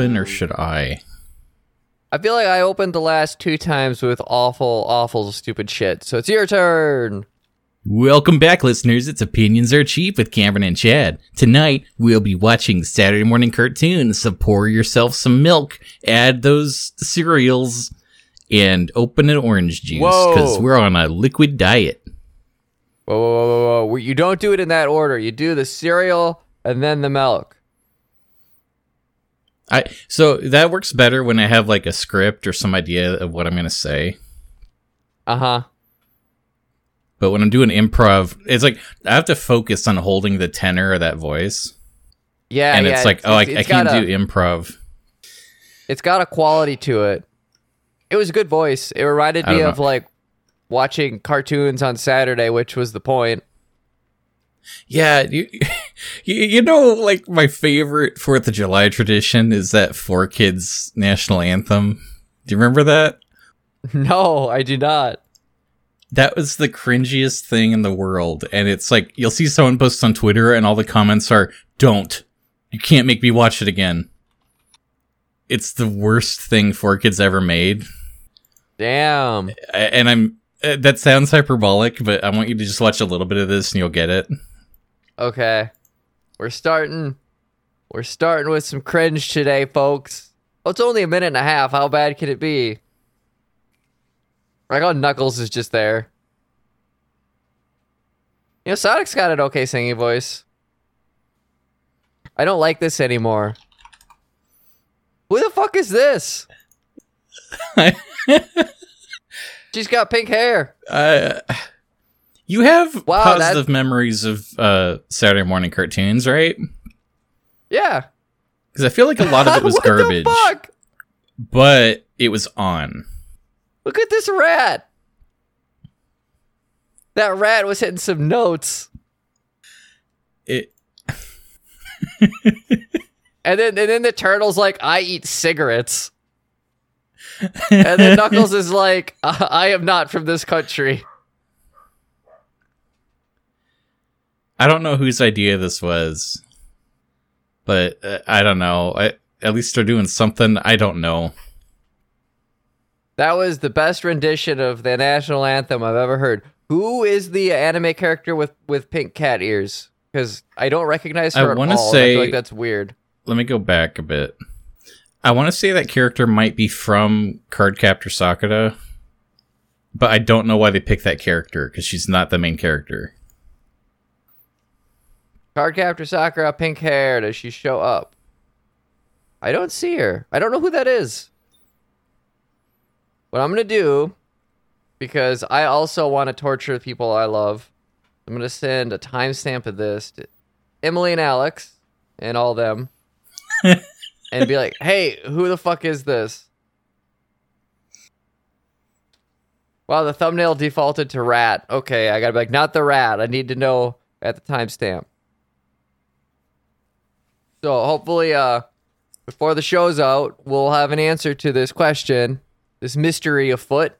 open or should I? I feel like I opened the last two times with awful, awful, stupid shit. So it's your turn. Welcome back, listeners. It's Opinions Are Cheap with Cameron and Chad. Tonight, we'll be watching Saturday morning cartoons, so pour yourself some milk, add those cereals, and open an orange juice, because we're on a liquid diet. Whoa, whoa, whoa, whoa, whoa. You don't do it in that order. You do the cereal and then the milk. I So that works better when I have like a script or some idea of what I'm going to say. Uh huh. But when I'm doing improv, it's like I have to focus on holding the tenor of that voice. Yeah, and yeah, it's like, oh, I, it's I can't a- do improv. It's got a quality to it. It was a good voice. It reminded me of know. like watching cartoons on Saturday, which was the point. Yeah, you, you, know, like my favorite Fourth of July tradition is that 4Kids national anthem. Do you remember that? No, I do not. That was the cringiest thing in the world. And it's like, you'll see someone post on Twitter and all the comments are, don't. You can't make me watch it again. It's the worst thing 4Kids ever made. Damn. And I'm, uh, that sounds hyperbolic, but I want you to just watch a little bit of this and you'll get it. Okay. We're starting. We're starting with some cringe today, folks. Oh, it's only a minute and a half. How bad can it be? Like, oh, Knuckles is just there. You know, Sonic's got an okay singing voice. I don't like this anymore. Who the fuck is this? She's got pink hair. Uh, you have Wow, positive memories of uh, Saturday morning cartoons, right? Yeah. Because I feel like a lot of it was what garbage, the fuck? but it was on. Look at this rat. That rat was hitting some notes. It And then and then the turtle's like, I eat cigarettes. And then Knuckles is like, I I am not from this country. I don't know whose idea this was, but uh, I don't know. I, at least they're doing something. I don't know. That was the best rendition of the national anthem I've ever heard. Who is the anime character with, with pink cat ears? Because I don't recognize I her at wanna all. and I say- feel like that's weird. Let me go back a bit. I want to say that character might be from Cardcaptor Sakura, but I don't know why they picked that character because she's not the main character. Cardcaptor Sakura, pink hair. Does she show up? I don't see her. I don't know who that is. What I'm gonna do, because I also want to torture the people I love, I'm gonna send a timestamp of this to Emily and Alex and all them, and be like, "Hey, who the fuck is this?" Wow, the thumbnail defaulted to rat. Okay, I gotta be like, not the rat. I need to know at the timestamp. So hopefully, uh, before the show's out, we'll have an answer to this question, this mystery afoot.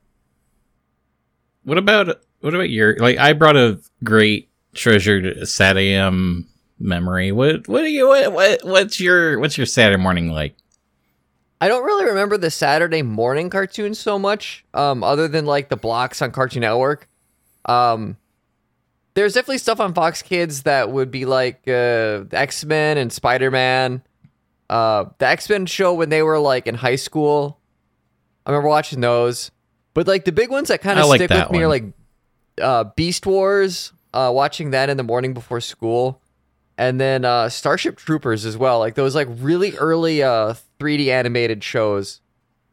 What about what about your like? I brought a great treasured Sat AM memory. What what do you what, what what's your what's your Saturday morning like? I don't really remember the Saturday morning cartoons so much, um, other than like the blocks on Cartoon Network. Um, there's definitely stuff on Fox Kids that would be like uh, X Men and Spider Man. Uh, the X Men show when they were like in high school. I remember watching those, but like the big ones that kind of like stick that with me are like uh, Beast Wars. Uh, watching that in the morning before school, and then uh, Starship Troopers as well. Like those like really early uh, 3D animated shows.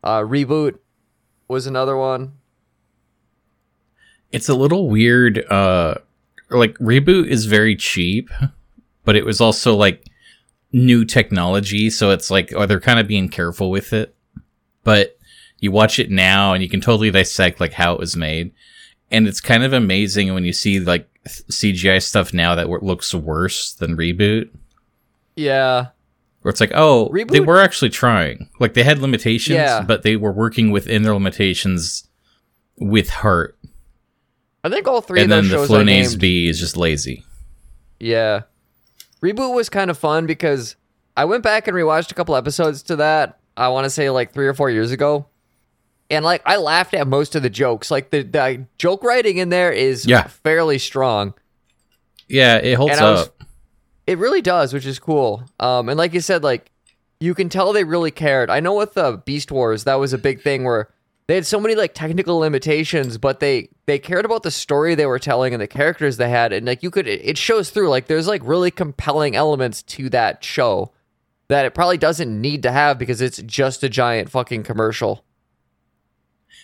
Uh, Reboot was another one. It's a little weird. Like reboot is very cheap, but it was also like new technology, so it's like oh they're kind of being careful with it. But you watch it now and you can totally dissect like how it was made, and it's kind of amazing when you see like CGI stuff now that w- looks worse than reboot. Yeah, Where it's like, oh, they were actually trying. Like they had limitations, Yeah. but they were working within their limitations with heart. I think all three and of then those the shows are Flonase named. B is just lazy. Yeah, Reboot was kind of fun because I went back and rewatched a couple episodes to that. I want to say like three or four years ago, and like I laughed at most of the jokes. Like the, the joke writing in there is Yeah. fairly strong. Yeah, it holds was- up. It really does, which is cool. Um, and like you said, like you can tell they really cared. I know with the Beast Wars, that was a big thing where they had so many like technical limitations, but they they cared about the story they were telling and the characters they had, and like you could it it shows through. Like there's like really compelling elements to that show that it probably doesn't need to have because it's just a giant fucking commercial.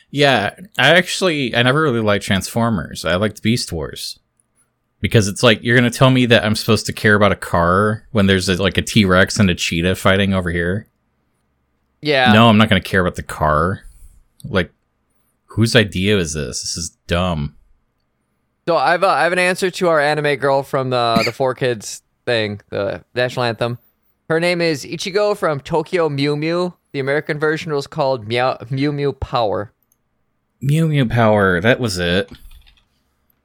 Yeah, I actually I never really liked Transformers. I liked Beast Wars. Because it's like you're gonna tell me that I'm supposed to care about a car when there's a, like a T Rex and a cheetah fighting over here. Yeah. No, I'm not gonna care about the car. Like, whose idea is this? This is dumb. So I've uh, I have an answer to our anime girl from the the 4Kids thing, the national anthem. Her name is Ichigo from Tokyo Mew Mew. The American version was called Meow, Mew Mew Power. Mew Mew Power. That was it.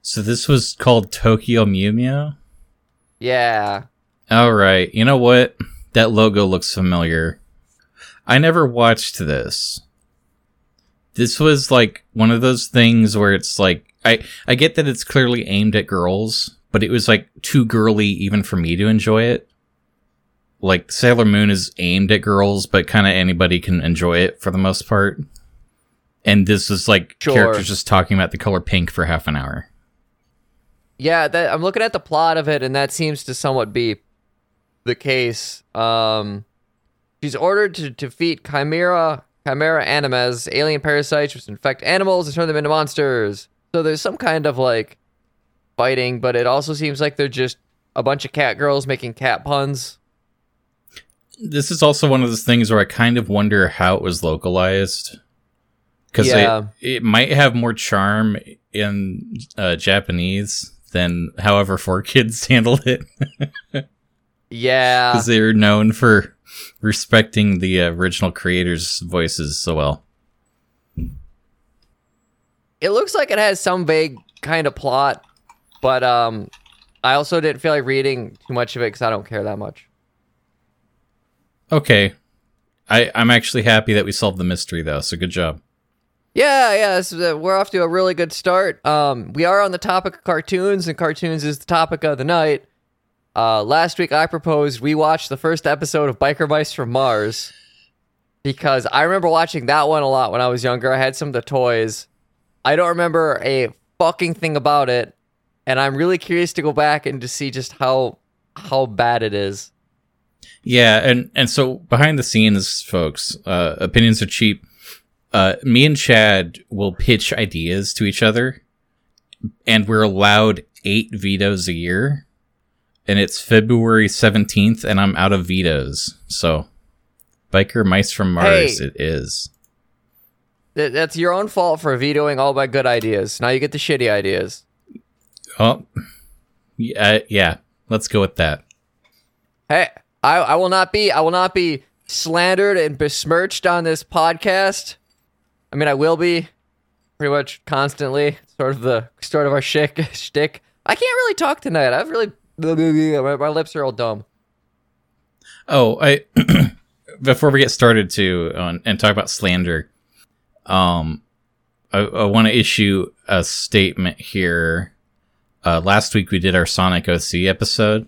So this was called Tokyo Mew Mew. Yeah. All right. You know what? That logo looks familiar. I never watched this. This was like one of those things where it's like I I get that it's clearly aimed at girls, but it was like too girly even for me to enjoy it. Like Sailor Moon is aimed at girls, but kind of anybody can enjoy it for the most part. And this is like Sure. characters just talking about the color pink for half an hour. Yeah, that I'm looking at the plot of it, and that seems to somewhat be the case. Um, she's ordered to defeat Chimera Chimera Animas, alien parasites which infect animals and turn them into monsters. So there's some kind of like fighting, but it also seems like they're just a bunch of cat girls making cat puns. this is also one of those things where I kind of wonder how it was localized because Yeah. it, it might have more charm in uh, Japanese than however 4Kids handled it Yeah, because they're known for respecting the uh, original creators' voices so well. it looks like it has some vague kind of plot, but um, I also didn't feel like reading too much of it because I don't care that much. Okay, I I'm actually happy that we solved the mystery though. So good job. Yeah, yeah, is a, we're off to a really good start. Um, we are on the topic of cartoons, and cartoons is the topic of the night. Uh, last week I proposed we watch the first episode of Biker Mice from Mars because I remember watching that one a lot when I was younger. I had some of the toys. I don't remember a fucking thing about it, and I'm really curious to go back and to see just how how bad it is. Yeah, and and so behind the scenes, folks, uh, opinions are cheap. Uh, me and Chad will pitch ideas to each other, and we're allowed eight vetoes a year. And it's February seventeenth, and I'm out of vetoes. So, biker mice from Mars, Hey. it is. Th- That's your own fault for vetoing all my good ideas. Now you get the shitty ideas. Oh, yeah, yeah. Let's go with that. Hey, I, I will not be I will not be slandered and besmirched on this podcast. I mean, I will be pretty much constantly. Sort of the sort of our shtick. shtick. I can't really talk tonight. I've really my, my lips are all dumb. Oh, I before we get started to on and talk about slander, um, I, I want to issue a statement here. Uh, last week we did our Sonic OC episode,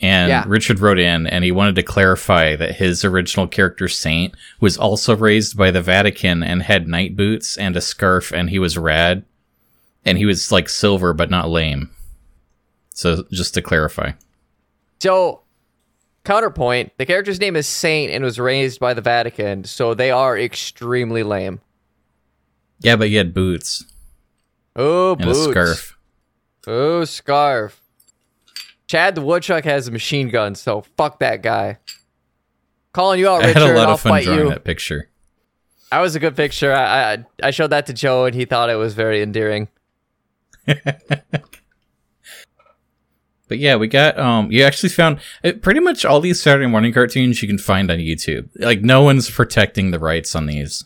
and Yeah. Richard wrote in and he wanted to clarify that his original character Saint was also raised by the Vatican and had night boots and a scarf, and he was rad, and he was like silver but not lame. So just to clarify. So, counterpoint: the character's name is Saint and was raised by the Vatican, so they are extremely lame. Yeah, but he had boots Oh, and boots. a scarf. Oh, scarf. Chad the Woodchuck has a machine gun, so fuck that guy. Calling you out, Richard. I had a lot I'll of fun fight drawing you. that picture. That was a good picture. I, I I showed that to Joe, and he thought it was very endearing. But yeah, we got um you actually found uh, pretty much all these Saturday morning cartoons you can find on YouTube. Like no one's protecting the rights on these.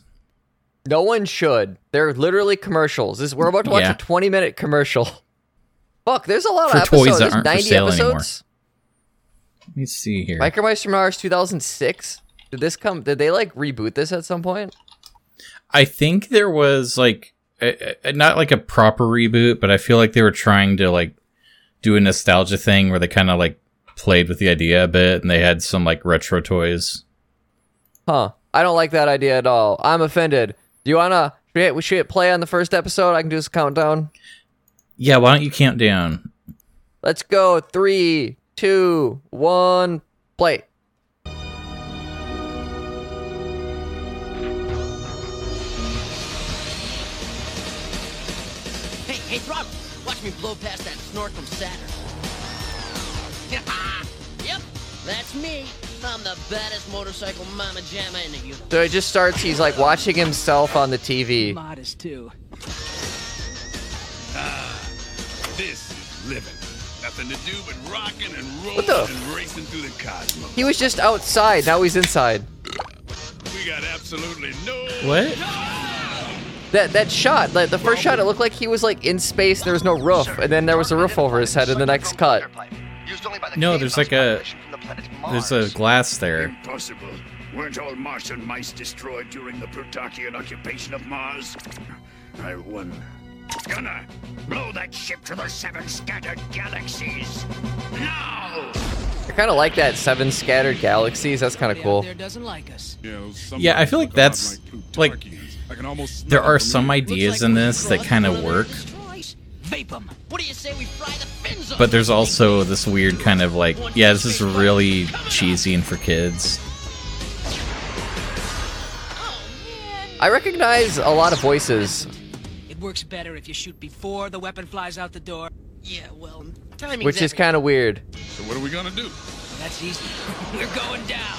No one should. They're literally commercials. This we're about to watch Yeah. a 20 minute commercial. Fuck, there's a lot For of toys episodes. that There's aren't for 90 sale episodes. Let me see here. Micromeister Mars 2006. Did this come? Did they like reboot this at some point? I think there was like a, a- not like a proper reboot, but I feel like they were trying to like do a nostalgia thing where they kind of like played with the idea a bit, and they had some like retro toys. Huh. I don't like that idea at all. I'm offended. Do you wanna? Should we should play on the first episode? I can do this countdown. Yeah, why don't you count down? Let's go. Three, two, one, play. Me blow past that snort from Saturn. yep, that's me. I'm the baddest motorcycle mama jamma in the universe. So it just starts. He's like watching himself on the TV. Modest too. Ah, this is living. Nothing to do but rocking and rolling What the- and racing through the cosmos. He was just outside. Now he's inside. We got absolutely no. What? That that shot, like the first shot, it looked like he was like in space. There was no roof, and then there was a roof over his head in the next cut. No, there's like a there's a glass there. Impossible. Weren't all Martian mice destroyed during the Plutarchian occupation of Mars? I wonder. Gunner, blow that ship to the seven scattered galaxies. Now! I kind of like that seven scattered galaxies. That's kind of cool. there like. Yeah, I feel like that's like there are some ideas in this that kind of work, Vape 'em. What do you say we fry the fins off? but there's also this weird kind of like, yeah, this is really cheesy and for kids. Oh. I recognize a lot of voices, It works better if you shoot before the weapon flies out the door. Yeah, well, timing's which is kind of weird. So what are we gonna do? That's easy. We're going down.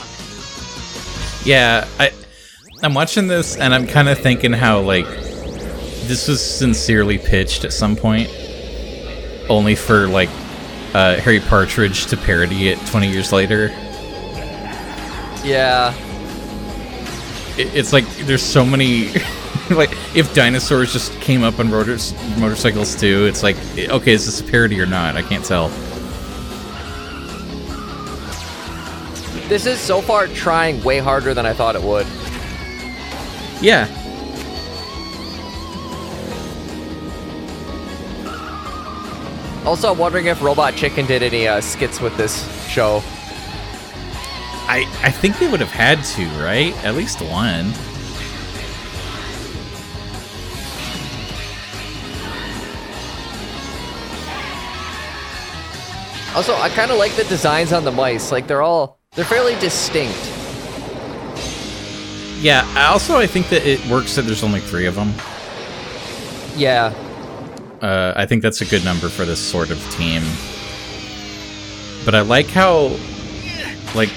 Yeah, I I'm watching this and I'm kind of thinking how like this was sincerely pitched at some point, only for like uh, Harry Partridge to parody it 20 years later. Yeah, It, it's like there's so many. like if dinosaurs just came up on motorcycles too, it's like okay, is this a parody or not? I can't tell. this is so far trying way harder than I thought it would. Yeah, Also, I'm wondering if Robot Chicken did any uh, skits with this show. I I think they would have had to, right? At least one. Also, I kind of like the designs on the mice. Like they're all they're fairly distinct. Yeah. Also, I think that it works that there's only three of them. Yeah, Uh, I think that's a good number for this sort of team. But I like how, like,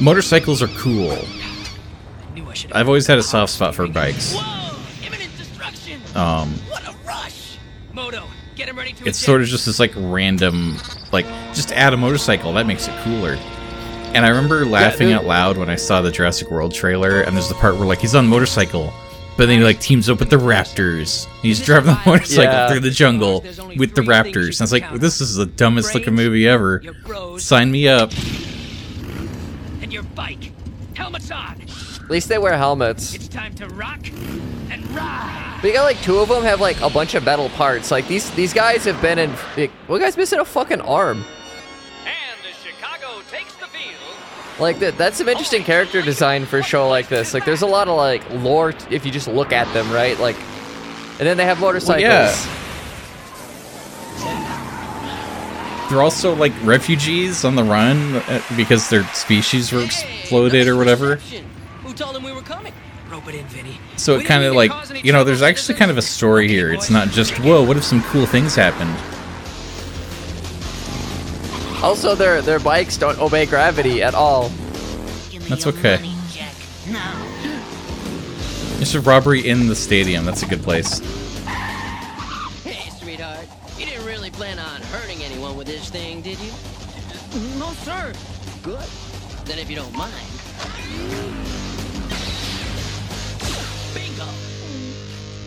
motorcycles are cool. I knew I should I've always had a soft spot for bikes. Whoa! Imminent destruction! Um, What a rush! Modo, get him ready to it's sort of just this like random, like, just add a motorcycle. That makes it cooler. And I remember laughing dude. out loud when I saw the Jurassic World trailer, and there's the part where like he's on a motorcycle, but then he like teams up with the Raptors. He's driving the motorcycle Yeah. through the jungle with the Raptors. And I was like, this is the dumbest looking movie ever. Sign me up. and your bike. Helmets on. at least they wear helmets. It's time to rock and ride. But you got like two of them have like a bunch of metal parts. Like these these guys have been in. Like, one guy's missing a fucking arm. Like that that's some interesting character design for a show like this. Like there's a lot of like lore t- if you just look at them, right? Like, and then they have motorcycles. yeah. They're also like refugees on the run uh, because their species were exploded or whatever. Who told them we were coming? Rope it in, Vinnie. So it kind of like, you know, there's actually kind of a story here. It's not just, whoa, what if some cool things happened? Also, their their bikes don't obey gravity at all. That's okay. money, It's a robbery in the stadium. That's a good place. Hey, sweetheart. You didn't really plan on hurting anyone with this thing, did you? No, sir. Good. Then if you don't mind. Bingo.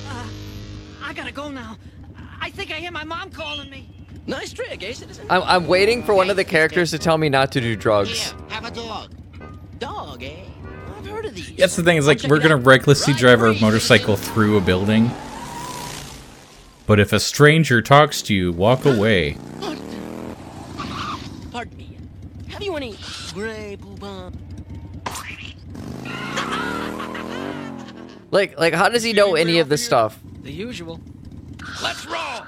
Uh, I gotta go now. I think I hear my mom calling me. Nice trick, eh, citizen? I'm, I'm waiting for one of the characters to tell me not to do drugs. Yeah, have a dog. Dog, eh? I've heard of these. That's the thing is like we're gonna out. recklessly Right drive our motorcycle through a building. But if a stranger talks to you, walk away. Pardon me. Have you any Grey Poupon? Like, like, how does he know any of this stuff? The usual. Let's roll!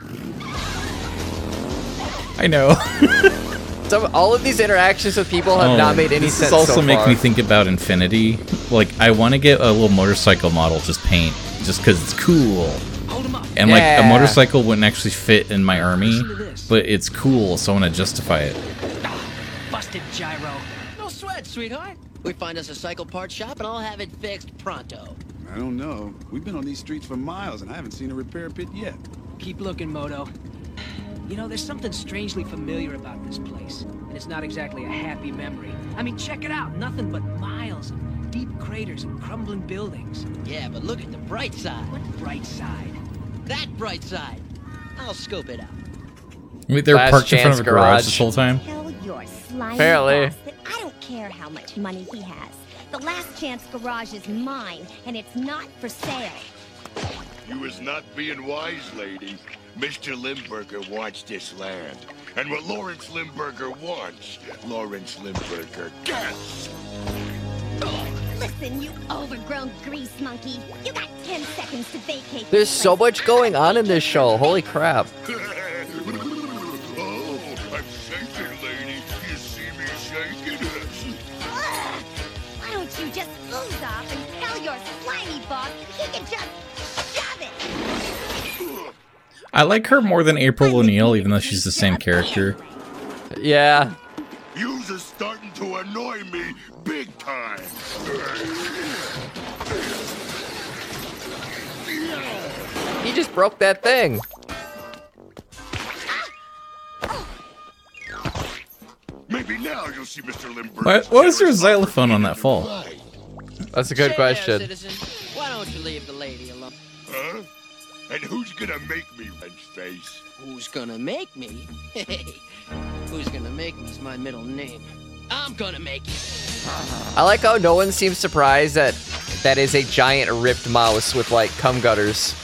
I know. Some, all of these interactions with people have not oh, made any Oh, this sense This also so make far. me think about Infinity. Like I want to get a little motorcycle model, just paint, just because it's cool. Hold him up. And like a motorcycle wouldn't actually fit in my army, Listen to this. but it's cool, so I want to justify it. Ah, busted gyro. No sweat, sweetheart. We find us a cycle part shop and I'll have it fixed pronto. I don't know. We've been on these streets for miles and I haven't seen a repair pit yet. Keep looking, Modo. You know, there's something strangely familiar about this place, and it's not exactly a happy memory. I mean, check it out. Nothing but miles of deep craters and crumbling buildings. Yeah, but look at the bright side. What bright side? That bright side. I'll scope it out. Wait, they're Last parked in front of a garage garage. this whole time. Tell your slimy Apparently. that I don't care how much money he has. The last chance garage is mine, and it's not for sale. You is not being wise, lady. Mr. Limburger wants this land. And what Lawrence Limburger wants, Lawrence Limburger gets. Listen, you overgrown grease monkey. You got 10 seconds to vacate. There's so much going on in this show. Holy crap. I like her more than April O'Neil, even though she's the same character. Yeah. Yous are starting to annoy me big time. He just broke that thing. Maybe now you'll see Mr. Limburger. What? What is there a xylophone on that fall? That's a good Say there, question. citizen. Why don't you leave the lady alone? Huh? And who's gonna make me, wrench face? Who's gonna make me? Hey, who's gonna make me is my middle name. I'm gonna make you. I like how no one seems surprised that that is a giant ripped mouse with like cum gutters.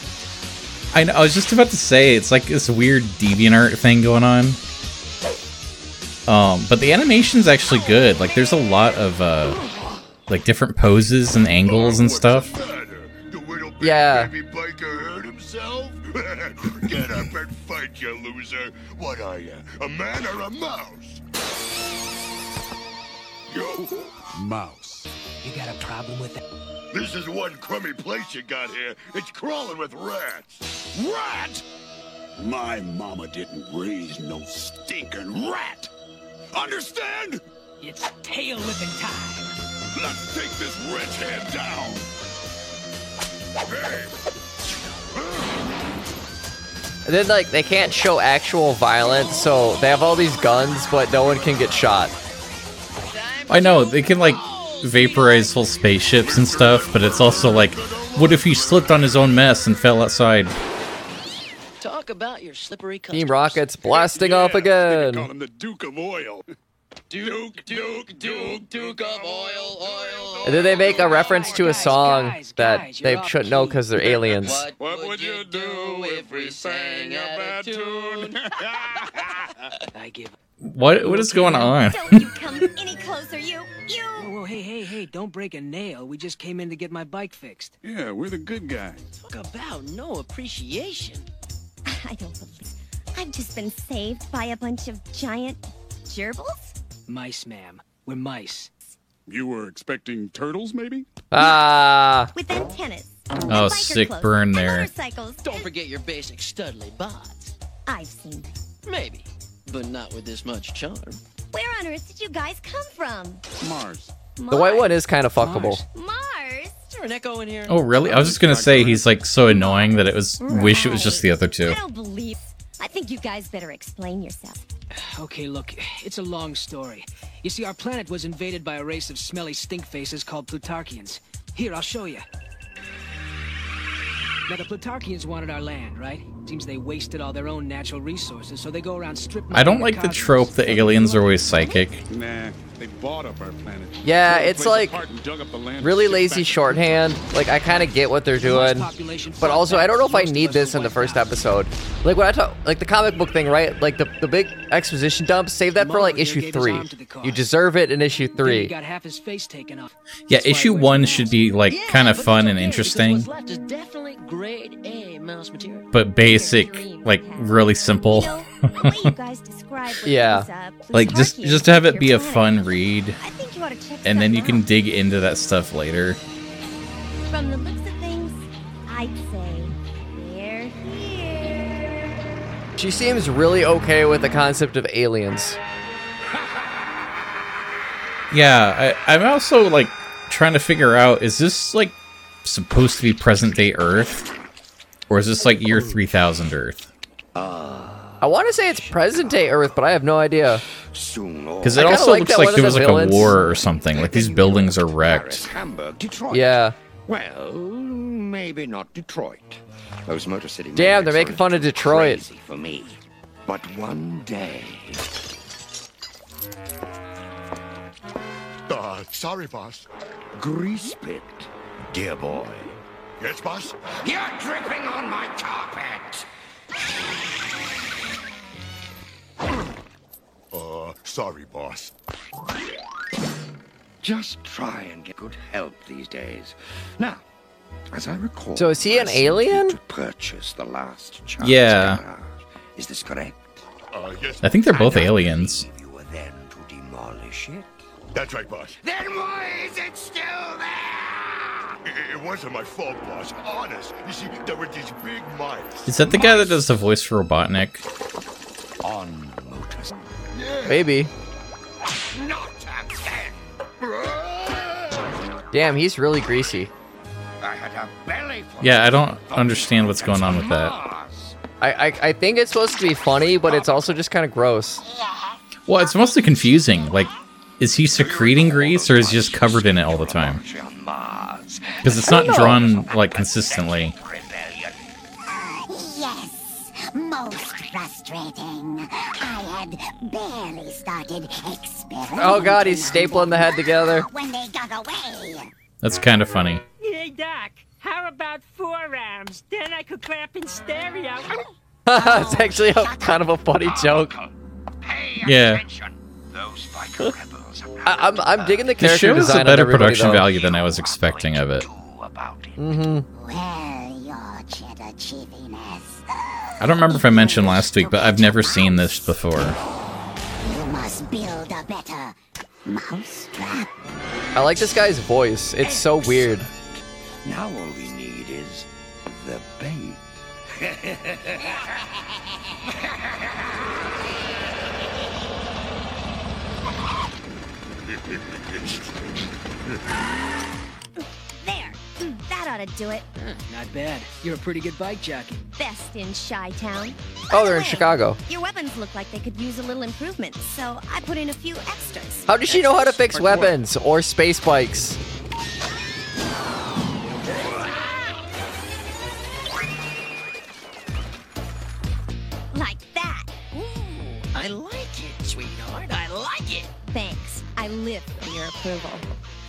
I know. I was just about to say it's like this weird DeviantArt thing going on. Um, but the animation's actually good. Like, there's a lot of uh, like different poses and angles and stuff. the matter? The little big Yeah. Baby biker hurt himself? Get up and fight, you loser. What are you, a man or a mouse? Yo, Mouse. You got a problem with that? this is one crummy place you got here. It's crawling with rats. Rat? My mama didn't raise no stinking rat. Understand? It's tail whipping time. Let's take this wretch head down. Hey, And then like they can't show actual violence, so they have all these guns, but no one can get shot. I know they can like vaporize whole spaceships and stuff, but it's also like, what if he slipped on his own mess and fell outside? Talk about your slippery Team. Rockets blasting off They call again. him the Duke of Oil. Duke, Duke, Duke, Duke of oil, oil. And then they make a reference to a song guys, that guys, they shouldn't know because they're aliens. What, would you do if we sang out of tune? I give. What? What is going on? Don't you come any closer, you. Whoa, You. whoa, hey, hey, hey! Don't break a nail. We just came in to get my bike fixed. Yeah, we're the good guys. Talk about no appreciation. I don't believe. I've just been saved by a bunch of giant gerbils? Mice, ma'am. We're mice. You were expecting turtles, maybe? Ah, With antennas. Oh, sick clothes, burn there. Don't forget your basic studly bots. I've seen them. Maybe, but not with this much charm. Where on earth did you guys come from? Mars. the white one is kind of fuckable. Mars. Mars? Is there an echo in here? Oh, really? I was just gonna say he's like so annoying that it was. Wish it was just the other two. I don't believe. I think you guys better explain yourself. Okay, look, it's a long story. You see, our planet was invaded by a race of smelly stink faces called Plutarchians. Here, I'll show you. Now, the Plutarchians wanted our land, right? Seems they wasted all their own natural resources, so they go around stripping... I don't like the cosmos. trope that aliens are always psychic. Nah, they bought up our planet. Yeah, Tore it's like apart and dug up the land really lazy shorthand. Like I kind of get what they're doing, but also I don't know if I need this in the first episode. Like when I talk, like the comic book thing, right? Like the the big exposition dump, save that for like issue three. arm to the cause. You deserve it in issue three. got half his face taken off. Yeah, issue one should be like kind of fun and interesting, What's left is definitely grade A mouse material. but basic, like really simple. You know, the way you guys describe what Yeah. these, uh, like just Plutarchians just to have do it to be your a fun read, I think you ought to check and then you something can dig into that stuff later. From the looks of things, I'd say they're here. She seems really okay with the concept of aliens. Yeah, I, I'm also like trying to figure out is this like supposed to be present day Earth, or is this like year three thousand Earth? I want to say it's present day Earth, but I have no idea. Because it kinda also like looks like one there was the like villains- a war or something. Like these buildings are Paris, wrecked. Hamburg, Detroit. Yeah. Well, maybe not Detroit. Those Motor City. Damn, they're making fun of Detroit. Crazy for me. But one day. Uh, sorry, boss. Greasepit, dear boy. Yes, boss? You're dripping on my carpet. Uh, sorry, boss. Just try and get good help these days. Now, as I recall, So is he an I sent you alien? To purchase the last chance Yeah. garage. Is this correct? Uh, yes. I think they're both I aliens. You were then to demolish it. That's right, boss. Then why is it still there? It, it wasn't my fault, boss. Honest. You see, there were these big mines. Is that the guy that does the voice for Robotnik? On motors. Maybe. Damn, he's really greasy. I had a belly for Yeah, I don't understand what's going on with that. I, I I think it's supposed to be funny, but it's also just kind of gross. Well, it's mostly confusing. Like, is he secreting grease or is he just covered in it all the time? Because it's not drawn like consistently. Frustrating. I had barely started experimenting. Oh god, he's stapling the head together. When they got away. That's kind of funny. Hey, Doc, how about forearms? Then I could clap in stereo. it's actually a, kind of a funny joke. Yeah. attention. Those. I, I'm I'm digging the The character show has design a better production though. value than I was expecting of it. Do about it. Well, your cheddar chipiness. I don't remember if I mentioned last week, but I've never seen this before. You must build a better mousetrap. I like this guy's voice. It's so weird. Now all we need is the bait. There. That ought to do it. Huh, Not bad. You're a pretty good bike jockey. Best in Chi Town. Oh, they're in Chicago. Your weapons look like they could use a little improvement, so I put in a few extras. How does she know how to fix Smart weapons or space bikes? Like that. Ooh, I like it, sweetheart. I like it. Thanks. I live for your approval.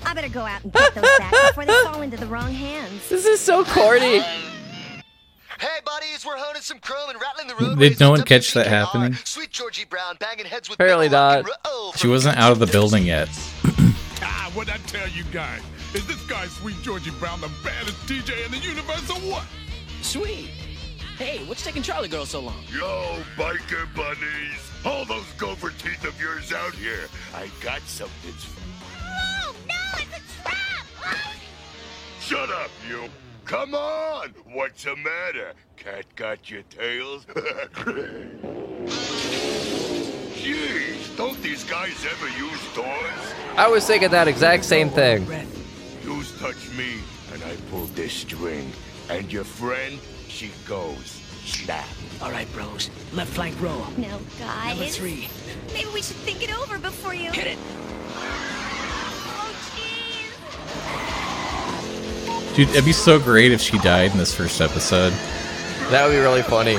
I better go out and get those back before they fall into the wrong hands. This is so corny. Hey, buddies, we're honing some chrome and rattling the road. Did no one catch that happening? Sweet Georgie Brown banging heads with Apparently metal rock not. and ro- She wasn't out of the building yet. Ah, what'd I tell you guys? Is this guy Sweet Georgie Brown the baddest DJ in the universe or what? Sweet. Hey, what's taking Charley Girl so long? Yo, biker bunnies. All those gopher teeth of yours out here. I got something. Oh, Shut up, you. Come on. What's the matter? Cat got your tails? Jeez, don't these guys ever use toys? I was thinking that exact same thing. You touch me, and I pull this string. And your friend, she goes snap. All right, bros. Left flank roll. No, guys. Number three. Maybe we should think it over before you. Hit it. Oh, jeez. Dude, it'd be so great if she died in this first episode. That would be really funny.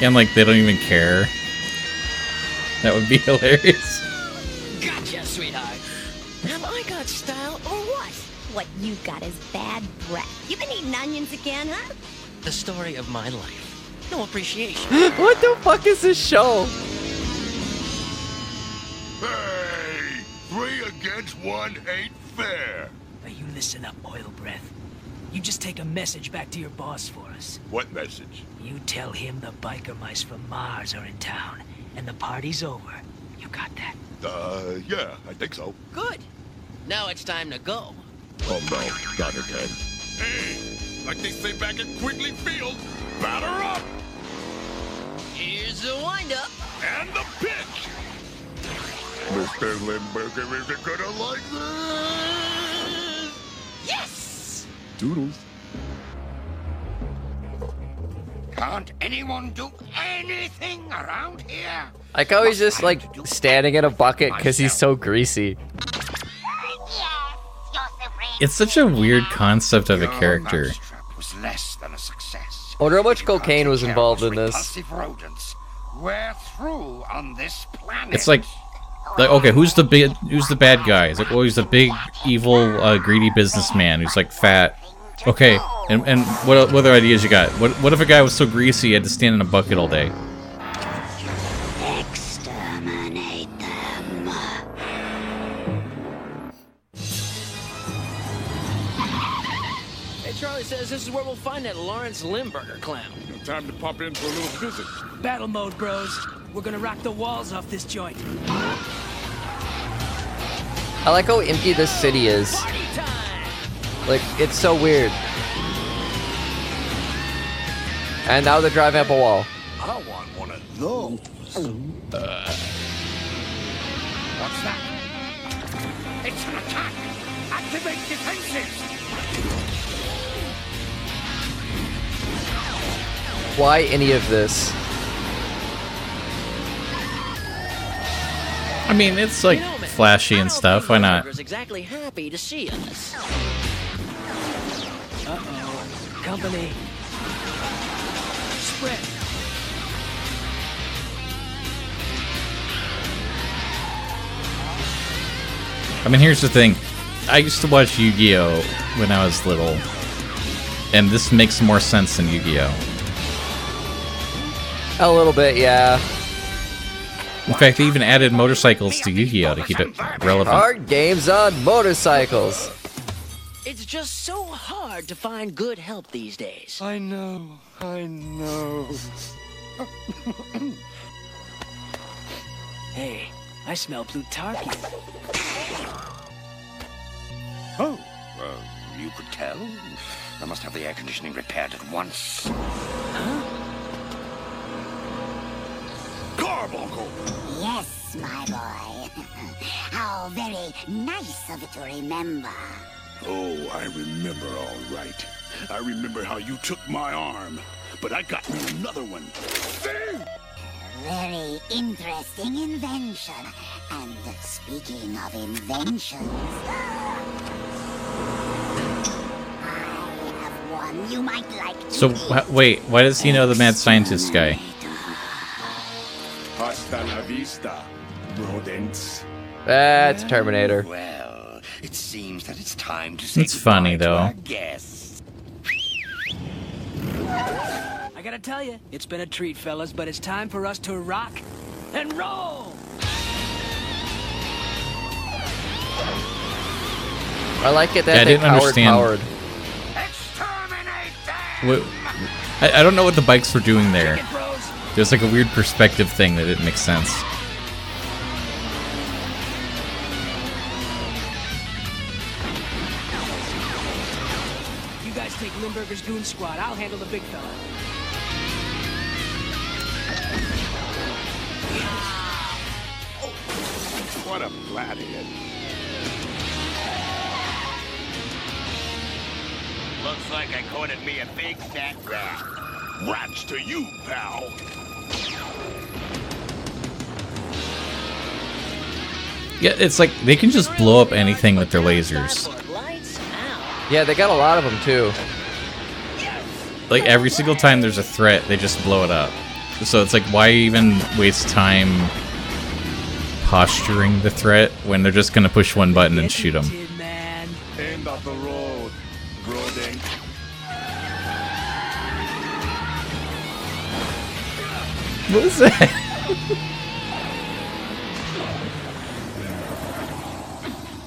And like they don't even care. That would be hilarious. Gotcha, sweetheart. Have I got style or what? What you got is bad breath. You been eating onions again, huh? The story of my life. No appreciation. what the fuck is this show? Hey! Three against one ain't fair. Now you listen up, oil breath. You just take a message back to your boss for us. What message? You tell him the biker mice from Mars are in town, and the party's over. You got that? Uh, yeah, I think so. Good. Now it's time to go. Oh no, not again. Hey, like they say back at Quigley Field, batter up Here's the windup. and the pitch. Mr. Limburger isn't gonna like this. Yes! Doodles. Can't anyone do anything around here? Like how he's just like standing in a bucket because he's so greasy. It's such a weird concept of a character. Mousetrap was less than a success. I wonder how much cocaine was involved in this. We're through on this planet. It's like, like okay, who's the big, who's the bad guy? It's like, well, he's a big, evil, uh, greedy businessman who's like fat. Okay, and and what what other ideas you got? What what if a guy was so greasy he had to stand in a bucket all day? This is where we'll find that Lawrence Limburger clown. Time to pop in for a little visit. Battle mode, bros. We're gonna rock the walls off this joint. I like how empty this city is. Like, it's so weird. And now they're driving up a wall. I want one of those. Uh. What's that? It's an attack. Activate defenses. Why any of this? I mean, it's like You know, man, flashy and stuff. Why not? Exactly happy to see us. Uh-oh. Company. Spread. I mean, here's the thing. I used to watch Yu-Gi-Oh when I was little, and this makes more sense than Yu-Gi-Oh. A little bit, yeah. In fact, they even added motorcycles to Yu-Gi-Oh to keep it relevant. Card games on motorcycles. It's just so hard to find good help these days. I know, I know. Hey, I smell Plutarchian. Oh, uh, you could tell. I must have the air conditioning repaired at once. Karbunkle! Yes, my boy. How very nice of you to remember. Oh, I remember all right. I remember how you took my arm, but I got me another one. See? Very interesting invention. And speaking of inventions, I have one you might like to So wh- wait, why does he know the mad scientist guy? Hasta la vista, rodents. Eh, That's Terminator. Well, it seems that it's time to say It's funny though. our guests. I gotta tell you, it's been a treat, fellas, but it's time for us to rock and roll. I like it that Yeah, I they didn't powered understand. powered. What, I, I don't know what the bikes were doing there. There's like a weird perspective thing that didn't make sense. Take goon squad. I'll handle the big fella. Oh, what a flathead. Looks like I cornered me a big fat rat. Rats to you, pal. Yeah, it's like they can just blow up anything with their lasers. Yeah, they got a lot of them too. Like every single time there's a threat, they just blow it up. So it's like, why even waste time posturing the threat when they're just gonna push one button and shoot them? Tin End of the road, Brody. What was that?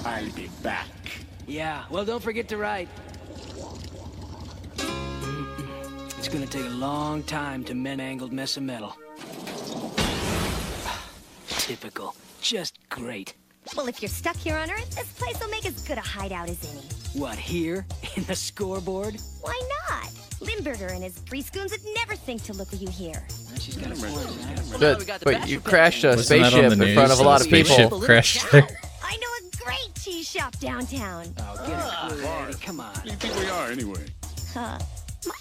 I'll be back. Yeah, well, don't forget to write. Gonna take a long time to mend angled mess of metal. Typical. Just great. Well, if you're stuck here on Earth, this place will make as good a hideout as any. What, here? In the scoreboard? Why not? Limburger and his free scoons would never think to look at you here. She's got a point. But, but you crashed a Wasn't that on spaceship the in front of a lot of people. crashed there. I know a great cheese shop downtown. Oh, get a ah. clue, Eddie. Come on. Who do you think we are, anyway? Huh.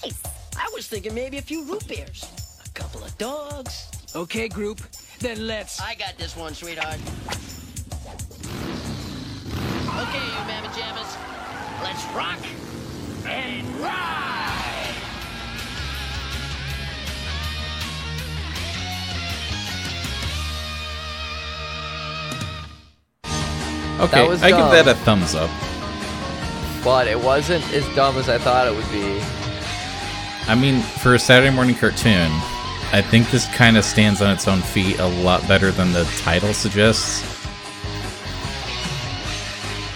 Mice. I was thinking maybe a few root beers, a couple of dogs. Okay, group. Then let's. I got this one, sweetheart. Okay, you mamma jammas, let's rock and ride. Okay, was I give that a thumbs up. But it wasn't as dumb as I thought it would be. I mean, for a Saturday morning cartoon, I think this kind of stands on its own feet a lot better than the title suggests.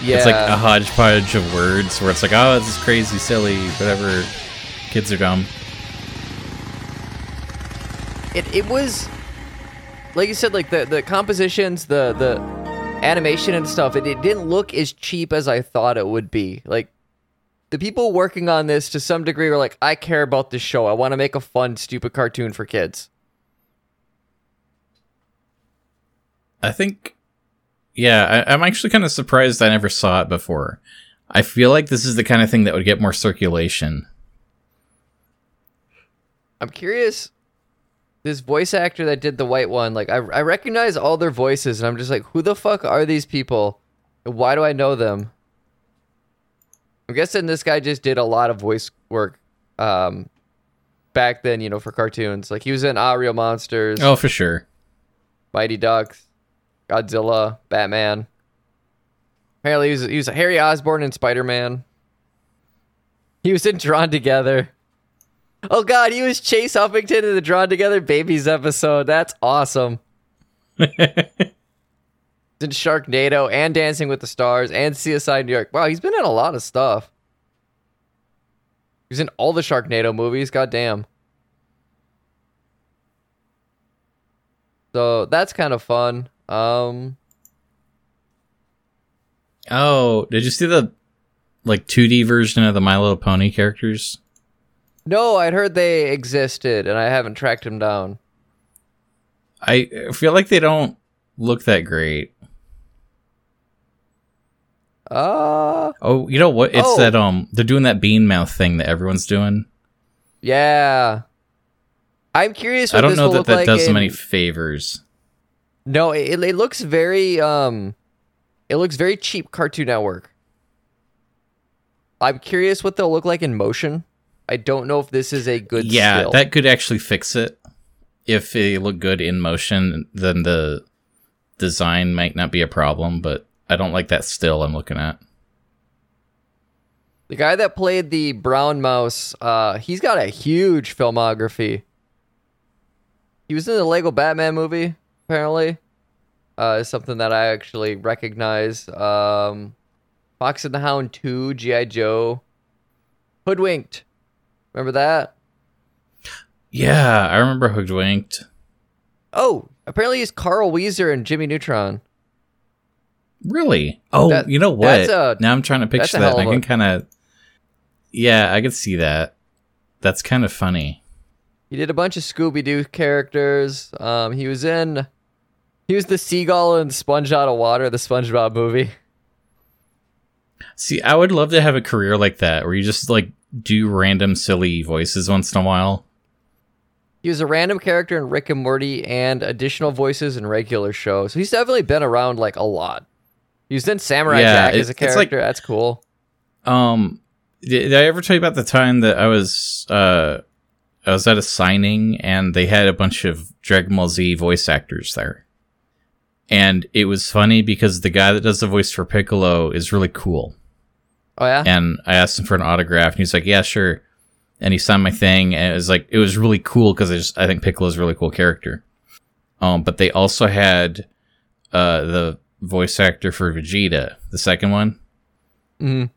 Yeah. It's like a hodgepodge of words where it's like, oh, this is crazy, silly, whatever. Kids are dumb. it, it was like you said like the the compositions the the animation and stuff it, it didn't look as cheap as i thought it would be like the people working on this to some degree were like i care about this show i want to make a fun stupid cartoon for kids I think, yeah, I, I'm actually kind of surprised I never saw it before. I feel like this is the kind of thing that would get more circulation. i'm curious this voice actor that did the white one like i, I recognize all their voices and i'm just like who the fuck are these people why do i know them i'm guessing this guy just did a lot of voice work um back then you know for cartoons like he was in ah real monsters Oh, for sure. Mighty Ducks, Godzilla, Batman. Apparently, he was, he was Harry Osborn in Spider Man. He was in Drawn Together. Oh God, he was Chase Huffington in the Drawn Together Babies episode. That's awesome. He's in Sharknado and Dancing with the Stars and CSI New York. Wow, he's been in a lot of stuff. He's in all the Sharknado movies. God damn. So that's kind of fun. Um, Oh, did you see the like 2D version of the My Little Pony characters? no, I'd heard they existed, and I haven't tracked them down. I feel like they don't look that great. Uh Oh, you know what? It's Oh. that um they're doing that bean mouth thing that everyone's doing. yeah. I'm curious. What I don't this know that that like does them in- any favors. No, it, it looks very um, it looks very cheap. Cartoon Network. I'm curious what they'll look like in motion. I don't know if this is a good. yeah, still. that could actually fix it. If they look good in motion, then the design might not be a problem, but I don't like that still I'm looking at. The guy that played the brown mouse, uh, he's got a huge filmography. He was in the Lego Batman movie, apparently. Uh, is something that I actually recognize. Um, Fox and the Hound 2, G.I. Joe. Hoodwinked. Remember that? Yeah, I remember Hoodwinked. Oh, apparently he's Carl Wheezer and Jimmy Neutron. Really? Oh, That- you know what? a- now I'm trying to picture that. And I can kind of. Yeah, I could see that. That's kind of funny. He did a bunch of Scooby Doo characters. Um, he was in. He was the seagull in Sponge Out of Water, the SpongeBob movie. See, I would love to have a career like that where you just like do random silly voices once in a while. He was a random character in Rick and Morty and additional voices in regular shows. So he's definitely been around like a lot. He was in Samurai Yeah, Jack it- as a it's like- character. That's cool. Um, Did, did I ever tell you about the time that I was uh I was at a signing and they had a bunch of Dragon Ball Z voice actors there. And it was funny because the guy that does the voice for Piccolo is really cool. Oh yeah. And I asked him for an autograph and he's like, "Yeah, sure." And he signed my thing and it was like it was really cool cuz I just I think Piccolo's a really cool character. Um but they also had uh the voice actor for Vegeta, the second one Mhm.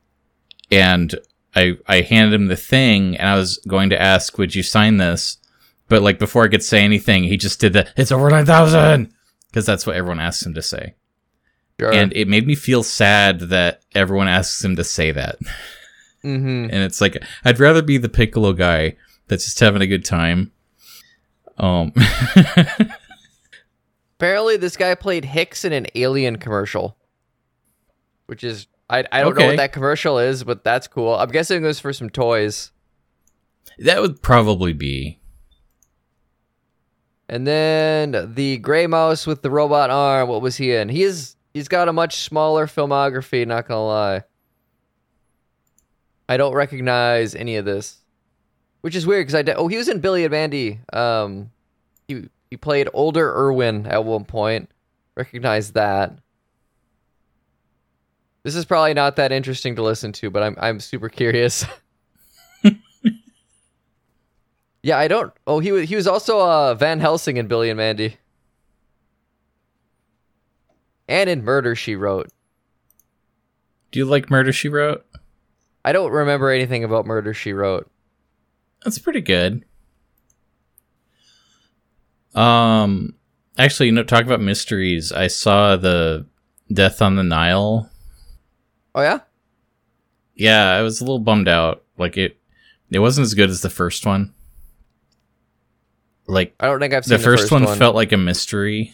and I I handed him the thing and I was going to ask, "Would you sign this?" But like before I could say anything, he just did the "It's over nine thousand because that's what everyone asks him to say, Sure. and it made me feel sad that everyone asks him to say that. mm-hmm. And it's like I'd rather be the Piccolo guy that's just having a good time. Um, Apparently, this guy played Hicks in an Alien commercial, which is I I don't know what that commercial is, but that's cool. I'm guessing it was for some toys. that would probably be And then the gray mouse with the robot arm. What was he in? He is he's got a much smaller filmography. Not gonna lie. I don't recognize any of this, which is weird because I de- oh he was in Billy and Mandy. Um, he he played older Irwin at one point. Recognize that. This is probably not that interesting to listen to, but I'm I'm super curious. yeah, I don't. Oh, he was he was also uh, Van Helsing in Billy and Mandy, and in Murder She Wrote. Do you like Murder She Wrote? I don't remember anything about Murder She Wrote. That's pretty good. Um, actually, you know, talk about mysteries. I saw the Death on the Nile. Oh yeah, Yeah, I was a little bummed out. Like it, it wasn't as good as the first one. Like I don't think I've seen the the first, first one, one. felt like a mystery,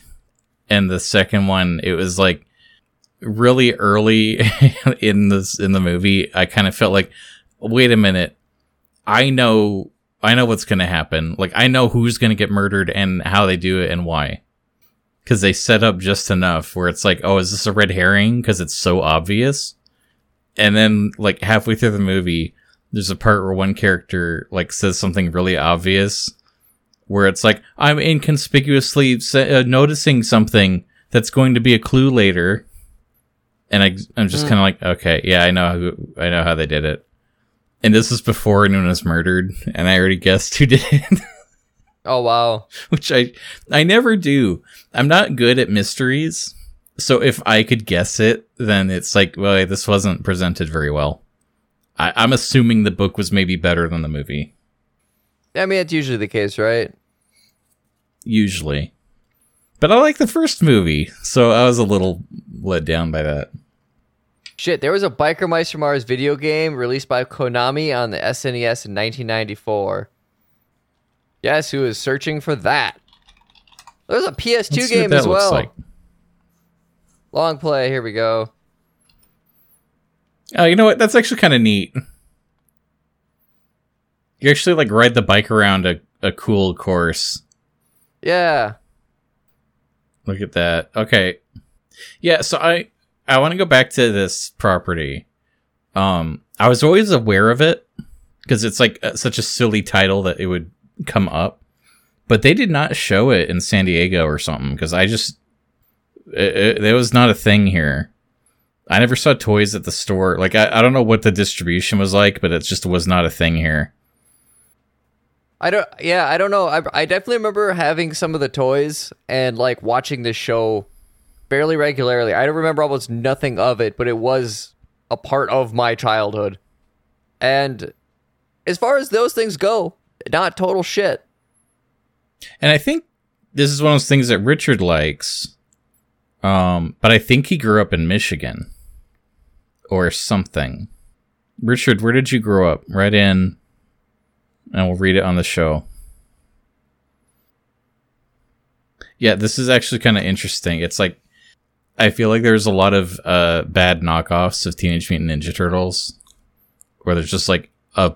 and the second one, it was like really early in this in the movie. I kind of felt like, wait a minute, I know, I know what's gonna happen. Like I know who's gonna get murdered and how they do it and why. Because they set up just enough where it's like, oh, is this a red herring? Because it's so obvious. And then, like halfway through the movie, there's a part where one character like says something really obvious, where it's like I'm inconspicuously se- uh, noticing something that's going to be a clue later, and I, I'm just Mm. kind of like, okay, yeah, I know, who, I know how they did it. And this is before anyone was murdered, and I already guessed who did it, Oh wow, which I, I never do. I'm not good at mysteries, so if I could guess it, then it's like, well, this wasn't presented very well. I, I'm assuming the book was maybe better than the movie. I mean it's usually the case, right? usually. But I like the first movie, so I was a little let down by that. Shit, there was a Biker Mice from Mars video game released by Konami on the SNES in 1994. Yes, who is searching for that? There's a PS2 Let's game as well. like. Long play. Here we go. Oh, you know what? That's actually kind of neat. You actually like ride the bike around a, a cool course. Yeah. Look at that. Okay. Yeah, so I I want to go back to this property. Um I was always aware of it because it's like uh, such a silly title that it would come up. But they did not show it in San Diego or something because I just it, it, it was not a thing here. I never saw toys at the store. Like I, I don't know what the distribution was like, but it just was not a thing here. I don't. Yeah, I don't know. I, I definitely remember having some of the toys and like watching this show fairly regularly. I don't remember almost nothing of it, but it was a part of my childhood. And as far as those things go, not total shit. And I think this is one of those things that Richard likes. Um, but I think he grew up in Michigan or something. Richard, where did you grow up? Right in, and we'll read it on the show. Yeah, this is actually kind of interesting. It's like I feel like there's a lot of uh, bad knockoffs of Teenage Mutant Ninja Turtles, where there's just like a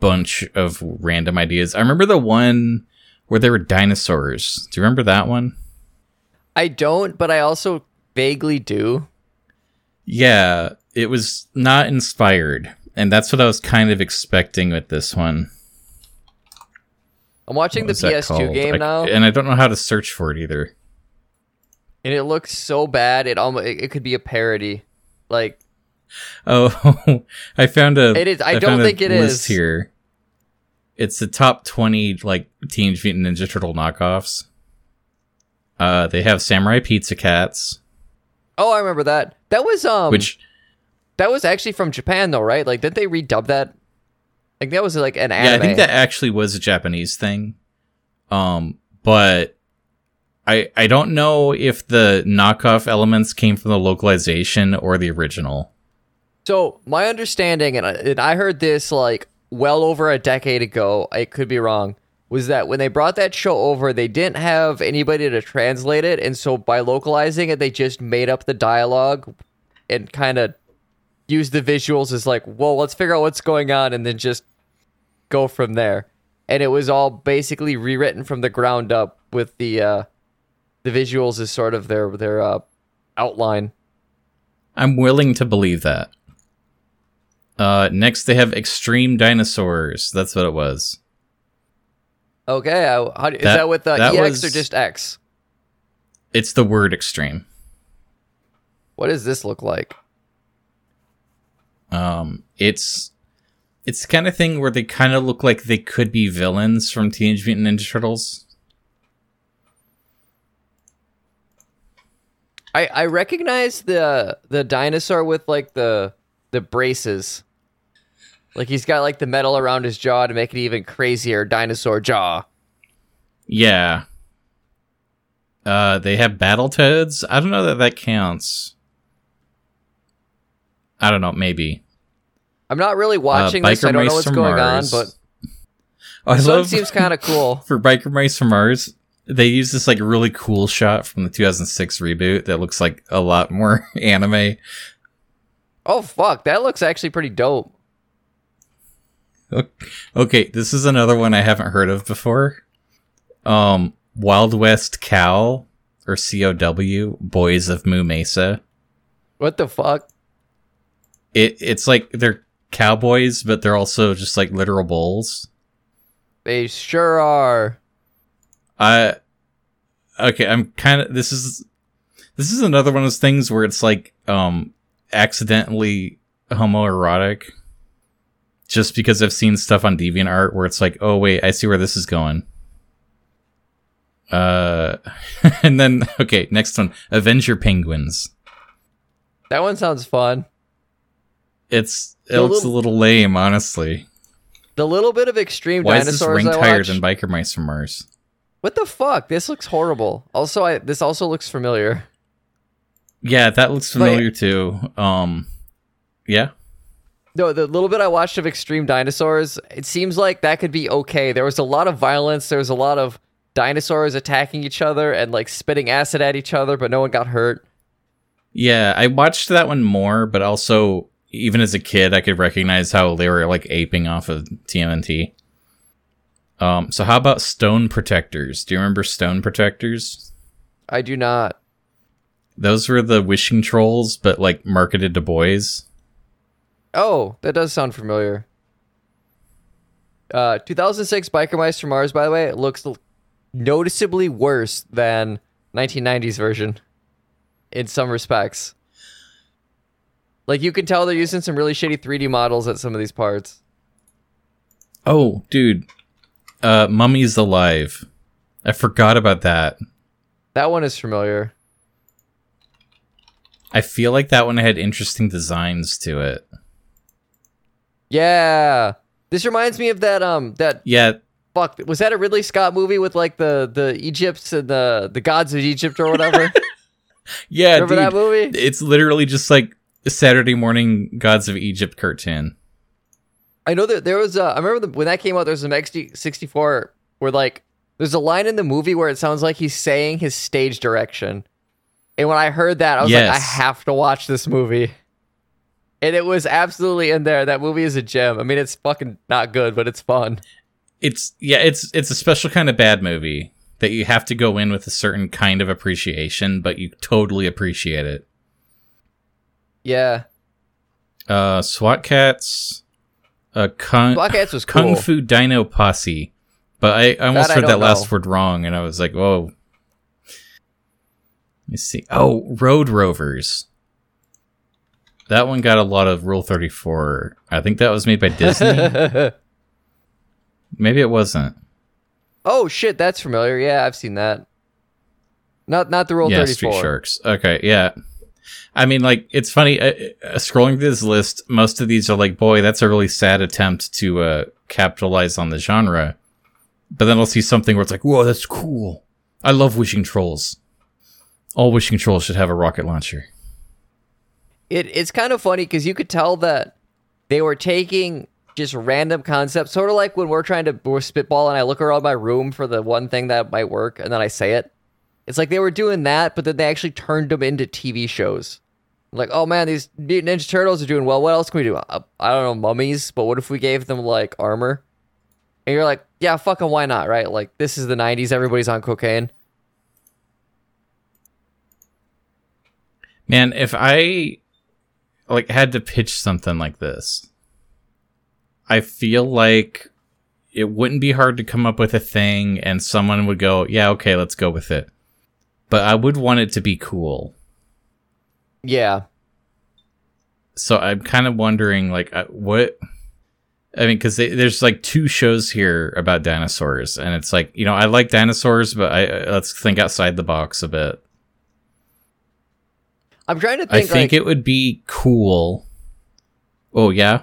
bunch of random ideas. I remember the one where there were dinosaurs. Do you remember that one? I don't, but I also vaguely do. Yeah, it was not inspired. and that's what I was kind of expecting with this one. I'm watching What the PS2 game I- now, and I don't know how to search for it either. And it looks so bad. It almost it, could be a parody. Like Oh, I found a. It is- I found don't think it is here. It's the top twenty like Teenage Mutant Ninja Turtle knockoffs. Uh, they have Samurai Pizza Cats, oh, I remember that. That was um which that was actually from Japan though, right? Like did they redub that? Like that was like an anime. yeah, I think that actually was a Japanese thing. Um, but I I don't know if the knockoff elements came from the localization or the original. So my understanding, and I, and I heard this like well over a decade ago. I could be wrong. Was that when they brought that show over, they didn't have anybody to translate it, and so by localizing it, they just made up the dialogue and kind of used the visuals as like, well, let's figure out what's going on, and then just go from there. And it was all basically rewritten from the ground up with the uh, the visuals is sort of their their uh, outline. I'm willing to believe that. Uh, next they have Extreme Dinosaurs. That's what it was. Okay, I, how, is That- that, with uh, that EX or just X? It's the word extreme. What does this look like? Um, it's it's the kind of thing where they kind of look like they could be villains from Teenage Mutant Ninja Turtles. I I recognize the the dinosaur with like the the braces. Like he's got like the metal around his jaw to make it even crazier dinosaur jaw. Yeah. Uh, they have Battletoads. I don't know that that counts. I don't know. Maybe. I'm not really watching Uh, this. I don't know what's going Mars. on, but Oh, I this love seems kind of cool. for Biker Mice from Mars. They use this like really cool shot from the 2006 reboot that looks like a lot more anime. Oh fuck, that looks actually pretty dope. Okay, this is another one I haven't heard of before. Um, Wild West Cow or COW, Boys of Moo Mesa. What the fuck? It it's like they're cowboys, but they're also just like literal bulls. They sure are. I okay, I'm kind of this is this is another one of those things where it's like um accidentally homoerotic just because I've seen stuff on DeviantArt where it's like, "Oh wait, I see where this is going." Uh and then okay, next one, Avenger Penguins. That one sounds fun. It's it The looks little- a little lame, honestly. The little bit of extreme Why is this dinosaurs ranked I higher than Biker Mice from Mars? What the fuck? This looks horrible. Also, I this also looks familiar. Yeah, that looks familiar too. Um yeah. No, the little bit I watched of Extreme Dinosaurs, it seems like that could be okay. There was a lot of violence. There was a lot of dinosaurs attacking each other and like spitting acid at each other, but no one got hurt. Yeah, I watched that one more, but also even as a kid, I could recognize how they were like aping off of TMNT. Um, so how about Stone Protectors? Do you remember Stone Protectors? I do not. Those were the wishing trolls, but like marketed to boys. Oh, that does sound familiar. Uh, 2006 Biker Mice from Mars, by the way, looks l- noticeably worse than 1990s version in some respects. Like you can tell they're using some really shitty 3D models at some of these parts. Oh, dude. Uh, Mummies Alive. I forgot about that. That one is familiar. I feel like that one had interesting designs to it. Yeah. This reminds me of that um that Yeah, fuck was that a Ridley Scott movie with like the the Egypts and the the gods of Egypt or whatever? yeah, Remember that movie? It's literally just like Saturday morning Gods of Egypt cartoon. I know that there was a, I remember the, when that came out there was some XD64 where like there's a line in the movie where it sounds like he's saying his stage direction. And when I heard that, I was like, I have to watch this movie. And it was absolutely in there. That movie is a gem. I mean, it's fucking not good, but it's fun. It's yeah, it's it's a special kind of bad movie that you have to go in with a certain kind of appreciation, but you totally appreciate it. Yeah. Uh SWAT Kats, Uh, Kung, Blockheads was Kung. Fu Dino Posse. But I, I almost That heard don't that last word wrong, and I was like, whoa. Let me see. Oh, Road Rovers. That one got a lot of Rule 34. I think that was made by Disney. Maybe it wasn't. oh shit, that's familiar. Yeah, I've seen that. Not not the Rule yeah, 34. Street Sharks. Okay, yeah. I mean, like, it's funny. Uh, uh, scrolling through this list, most of these are like, boy, that's a really sad attempt to uh, capitalize on the genre. But then I'll see something where it's like, whoa, that's cool. I love wishing trolls. All wishing trolls should have a rocket launcher. It it's kind of funny because you could tell that they were taking just random concepts, sort of like when we're trying to spitball and I look around my room for the one thing that might work, and then I say it. It's like they were doing that, but then they actually turned them into TV shows. Like, oh man, these Ninja Turtles are doing well. What else can we do? Uh, I don't know, mummies. But what if we gave them like armor? And you're like, yeah, fucking why not, right? Like, this is the '90s. Everybody's on cocaine. Man, if I like had to pitch something like this, I feel like it wouldn't be hard to come up with a thing and someone would go, "Yeah, okay, let's go with it." But I would want it to be cool. Yeah, So I'm kind of wondering like uh, what I mean cuz there's like two shows here about dinosaurs and it's like, you know, I like dinosaurs, but I uh, let's think outside the box a bit. I'm trying to think. I think. think like, it would be cool. Oh, yeah.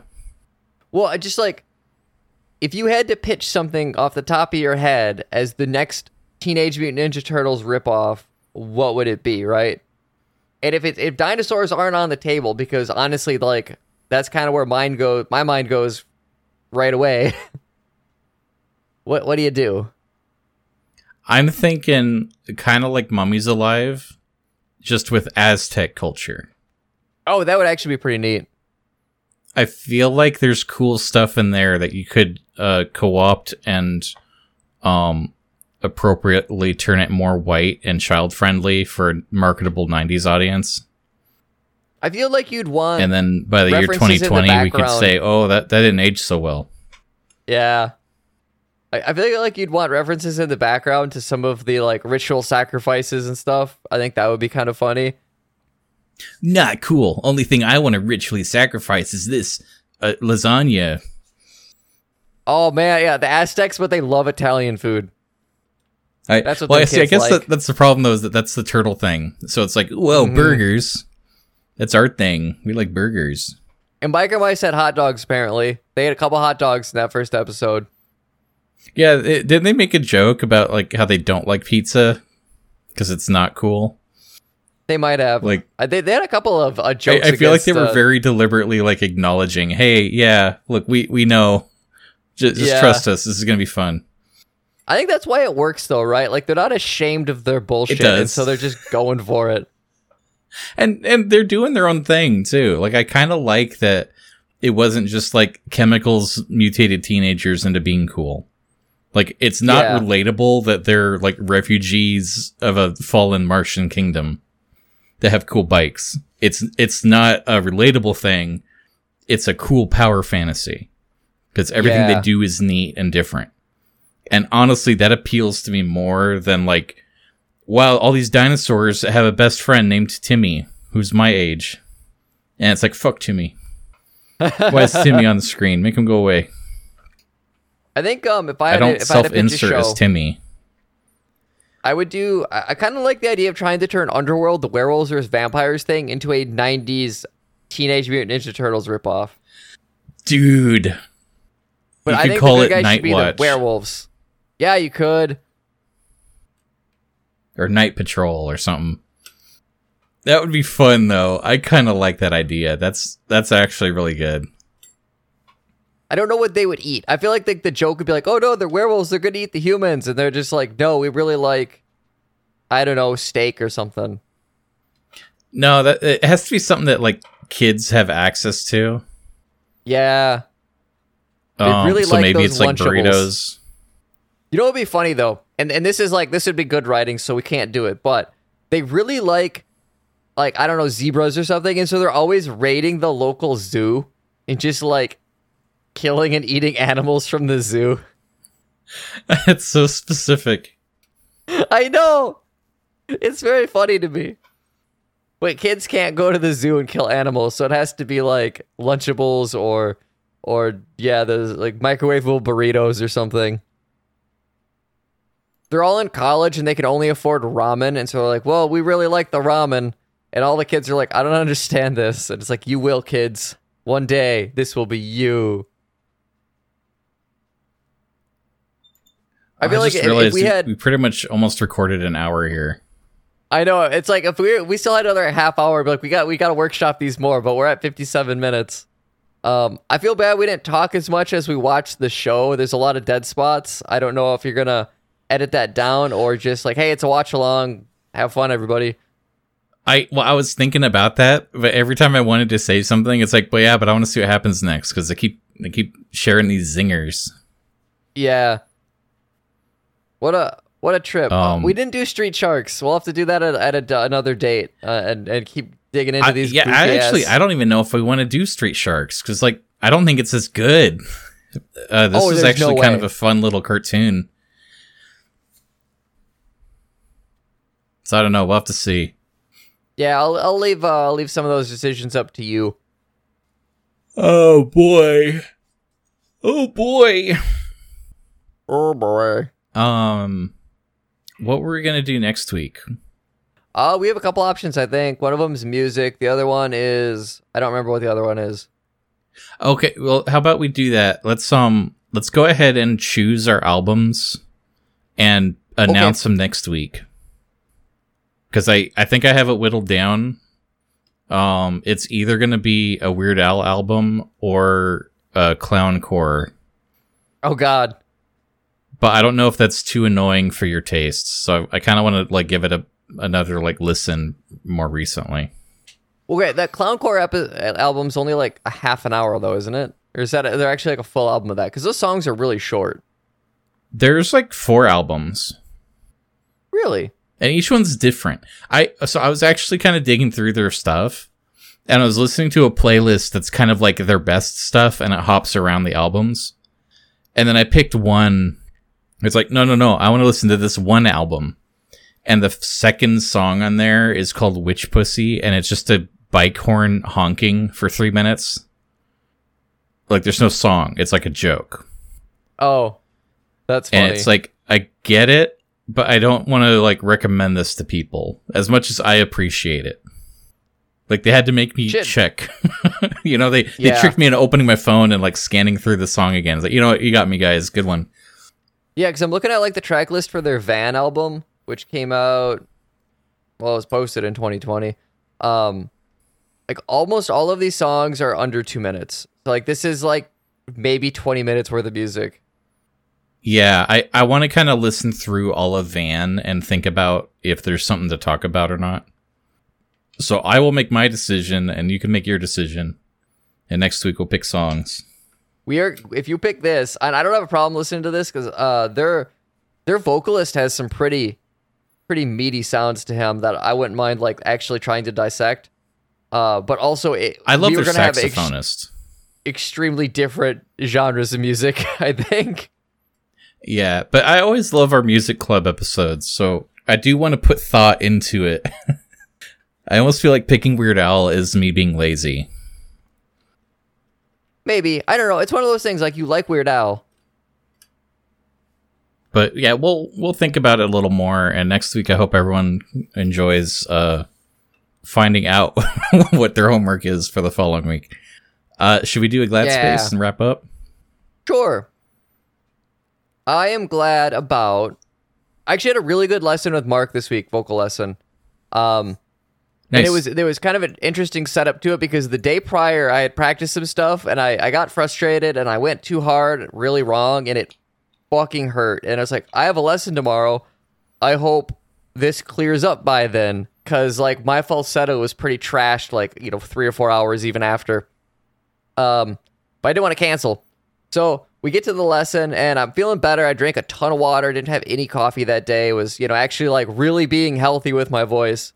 Well, I just like if you had to pitch something off the top of your head as the next Teenage Mutant Ninja Turtles ripoff, what would it be, right? And if it, if dinosaurs aren't on the table, because honestly, like that's kind of where mine goes. My mind goes right away. what what do you do? I'm thinking kind of like Mummies Alive, just with Aztec culture. Oh, that would actually be pretty neat. I feel like there's cool stuff in there that you could uh, co-opt and um, appropriately turn it more white and child friendly for a marketable 90s audience. I feel like you'd want And then by the year references in the 2020, we could say, oh, that, that didn't age so well. Yeah. I, I feel like you'd want references in the background to some of the like ritual sacrifices and stuff. I think that would be kind of funny. Not cool. Only thing I want to ritually sacrifice is this uh, lasagna. Oh man, yeah, the Aztecs, but they love Italian food. I, That's what well, I see. I guess like. that, that's the problem, though, is that that's the turtle thing. So it's like, whoa, Mhm. burgers. That's our thing. We like burgers. And Biker Mice had hot dogs. Apparently, they had a couple hot dogs in that first episode. Yeah, it, didn't they make a joke about like how they don't like pizza because it's not cool? They might have Like- they, they had a couple of uh, I, jokes. I feel like they were uh, very deliberately like acknowledging, "Hey, yeah, look, we we know. Just, just Yeah. trust us. This is gonna be fun." I think that's why it works, though, right? Like they're not ashamed of their bullshit, and so they're just going for it. and and they're doing their own thing too. Like I kind of like that it wasn't just like chemicals mutated teenagers into being cool. Like it's not Yeah. relatable that they're like refugees of a fallen Martian kingdom that have cool bikes. It's it's not a relatable thing. It's a cool power fantasy because everything Yeah. they do is neat and different. And honestly, that appeals to me more than like wow, all these dinosaurs have a best friend named Timmy, who's my age. And it's like, fuck Timmy. Why is Timmy on the screen? Make him go away. I think um if I I had don't to, if I had self a insert show, as Timmy. I would do. I, I kind of like the idea of trying to turn Underworld, the werewolves versus vampires thing, into a '90s Teenage Mutant Ninja Turtles ripoff. Dude. But you I could think call the it Night should be Watch the werewolves. Yeah, you could. or Night Patrol or something. That would be fun though. I kind of like that idea. That's that's actually really good. I don't know what they would eat. I feel like the, the joke would be like, "Oh no, they're werewolves. They're gonna eat the humans," and they're just like, "No, we really like, I don't know, steak or something." No, that it has to be something that like kids have access to. Yeah. They Um, really so like maybe those it's like Lunchables. burritos. You know what would be funny though, and and this is like this would be good writing, so we can't do it. But they really like, like I don't know, zebras or something, and so they're always raiding the local zoo and just like killing and eating animals from the zoo. it's so specific. I know. It's very funny to me. Wait, kids can't go to the zoo and kill animals, so it has to be like Lunchables or or yeah, the like microwavable burritos or something. They're all in college and they can only afford ramen, and so they're like, "Well, we really like the ramen," and all the kids are like, "I don't understand this," and it's like, "You will, kids. One day, this will be you." I feel like just if, if we had we pretty much almost recorded an hour here. I know it's like if we we still had another half hour, but like we got we got to workshop these more. But we're at fifty seven minutes. Um, I feel bad we didn't talk as much as we watched the show. There's a lot of dead spots. I don't know if you're gonna edit that down or just like, hey, it's a watch along. Have fun, everybody. I well, I was thinking about that, but every time I wanted to say something, it's like, but yeah, but I want to see what happens next because they keep they keep sharing these zingers. Yeah. What a what a trip. Uh, Um, we didn't do Street Sharks. We'll have to do that at, at a, another date uh, and and keep digging into I- these. yeah, I actually ass- I don't even know if we want to do Street Sharks because like I don't think it's as good. Uh, this Oh, is there's no actually kind of a fun little cartoon. So I don't know. We'll have to see. Yeah, I'll I'll leave uh, I'll leave some of those decisions up to you. Oh boy. Oh boy. Oh boy. Um, what were we gonna do next week? Uh, we have a couple options, I think. One of them is music. The other one is I don't remember what the other one is. Okay, well, how about we do that? Let's um, let's go ahead and choose our albums and announce them next week. Because I I think I have it whittled down. Um, it's either gonna be a Weird Al album or a clowncore, Oh God. but I don't know if that's too annoying for your tastes. So I, I kind of want to like give it a another like listen more recently. Okay, that Clowncore epi- album's only like a half an hour though, isn't it? Or is that they're actually like a full album of that? Because those songs are really short. There's like four albums. Really? And each one's different. I so I was actually kind of digging through their stuff, and I was listening to a playlist that's kind of like their best stuff, and it hops around the albums. And then I picked one. It's like no, no, no. I want to listen to this one album, and the second song on there is called "Witch Pussy," and it's just a bike horn honking for three minutes. Like there's no song. It's like a joke. Oh, that's funny. And it's like I get it, but I don't want to like recommend this to people as much as I appreciate it. Like they had to make me Shit. check. you know, they they tricked me into opening my phone and like scanning through the song again. It's like, you know what, you got me guys, good one. Yeah, because I'm looking at like the track list for their Van album, which came out. Well, it was posted in 2020. Um, like almost all of these songs are under two minutes. So, like this is like maybe 20 minutes worth of music. Yeah, I I want to kind of listen through all of Van and think about if there's something to talk about or not. So I will make my decision and you can make your decision. And next week we'll pick songs. We are if you pick this, and I don't have a problem listening to this because uh their their vocalist has some pretty pretty meaty sounds to him that I wouldn't mind like actually trying to dissect. Uh, but also it, I love we their gonna have ex- saxophonist. extremely different genres of music. I think. Yeah, but I always love our music club episodes, so I do want to put thought into it. I almost feel like picking Weird Al is me being lazy. Maybe I don't know. It's one of those things like you like Weird Al. But yeah, we'll we'll think about it a little more and next week I hope everyone enjoys uh finding out what their homework is for the following week. Uh should we do a glad Yeah. space and wrap up? Sure. I am glad about. I actually had a really good lesson with Mark this week, vocal lesson. Um, and Nice. it was there was kind of an interesting setup to it because the day prior I had practiced some stuff and I, I got frustrated and I went too hard, really wrong, and it fucking hurt. And I was like, I have a lesson tomorrow. I hope this clears up by then. Cause like my falsetto was pretty trashed, like, you know, three or four hours even after. Um, but I didn't want to cancel. So we get to the lesson and I'm feeling better. I drank a ton of water, didn't have any coffee that day. Was, you know, actually like really being healthy with my voice.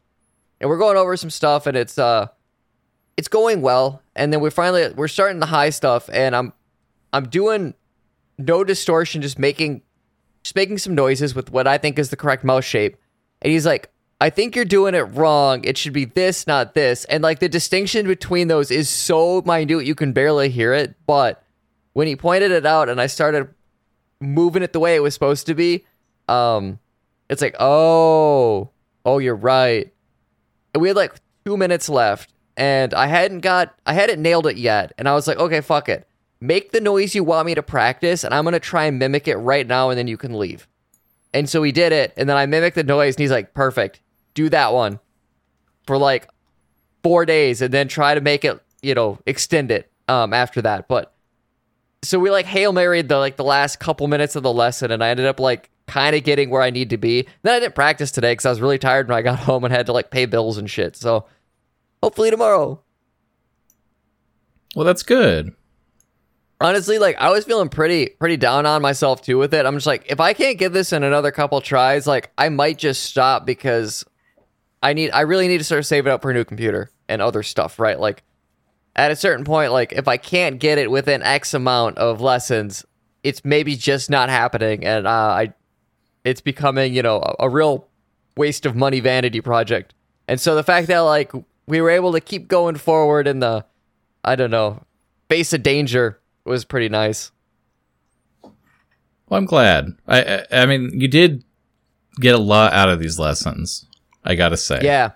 And we're going over some stuff and it's uh it's going well. And then we finally we're starting the high stuff and I'm I'm doing no distortion, just making just making some noises with what I think is the correct mouth shape. And he's like, I think you're doing it wrong. It should be this, not this. And like the distinction between those is so minute you can barely hear it. But when he pointed it out and I started moving it the way it was supposed to be, um, it's like, oh, oh, you're right. And we had like two minutes left, and I hadn't got, I hadn't nailed it yet. And I was like, okay, fuck it. Make the noise you want me to practice, and I'm gonna try and mimic it right now, and then you can leave. And so he did it, and then I mimicked the noise, and he's like, perfect. Do that one for like four days, and then try to make it, you know, extend it um after that. But so we like hail married the like the last couple minutes of the lesson, and I ended up like kind of getting where I need to be. Then I didn't practice today because I was really tired when I got home and had to like pay bills and shit. So hopefully tomorrow. Well, that's good. Honestly, like I was feeling pretty pretty down on myself too with it. I'm just like, if I can't get this in another couple tries, like I might just stop because I need I really need to start saving up for a new computer and other stuff, right? Like at a certain point, like if I can't get it within X amount of lessons, it's maybe just not happening, and uh, I, it's becoming you know a, a real waste of money vanity project. And so the fact that like we were able to keep going forward in the, I don't know, face of danger was pretty nice. Well, I'm glad. I, I I mean, you did get a lot out of these lessons. I gotta say. Yeah.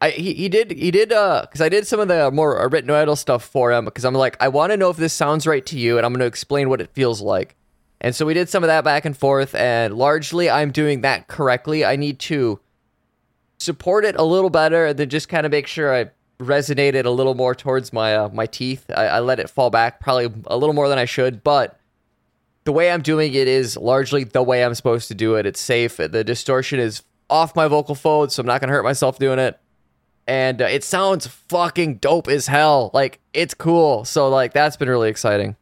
I, he, he did he did uh because I did some of the more written idle stuff for him because I'm like I want to know if this sounds right to you and I'm going to explain what it feels like. And so we did some of that back and forth and largely I'm doing that correctly. I need to support it a little better and then just kind of make sure I resonate it a little more towards my uh, my teeth. I, I let it fall back probably a little more than I should but the way I'm doing it is largely the way I'm supposed to do it. It's safe. The distortion is off my vocal folds so I'm not going to hurt myself doing it and uh, it sounds fucking dope as hell. Like it's cool. So like that's been really exciting.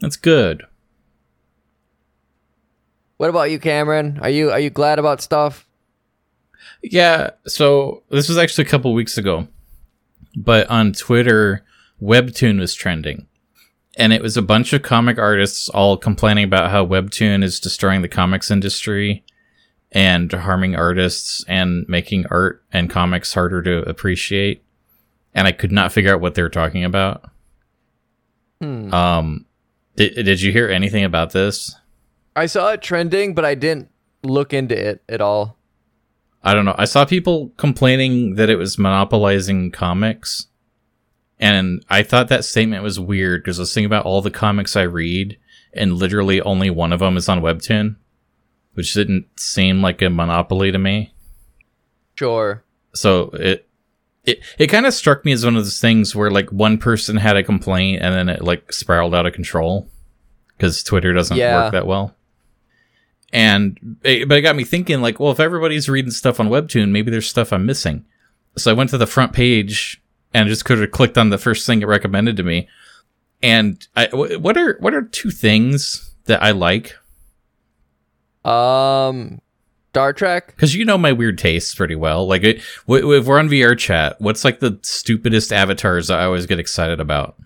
That's good. What about you, Cameron? Are you are you glad about stuff? Yeah, so this was actually a couple weeks ago. But on Twitter, Webtoon was trending. And it was a bunch of comic artists all complaining about how Webtoon is destroying the comics industry and harming artists and making art and comics harder to appreciate. And I could not figure out what they were talking about. Hmm. Um, did, did you hear anything about this? I saw it trending, but I didn't look into it at all. I don't know. I saw people complaining that it was monopolizing comics. And I thought that statement was weird because I was thinking about all the comics I read, and literally only one of them is on Webtoon, which didn't seem like a monopoly to me. Sure. So it it it kind of struck me as one of those things where like one person had a complaint and then it like spiraled out of control because Twitter doesn't Yeah. work that well. And it, but it got me thinking like, well, if everybody's reading stuff on Webtoon, maybe there's stuff I'm missing. So I went to the front page and just could have clicked on the first thing it recommended to me. And I, what are what are two things that I like? Um, Star Trek. Because you know my weird tastes pretty well. Like, it, w- if we're on VR chat, what's like the stupidest avatars I always get excited about?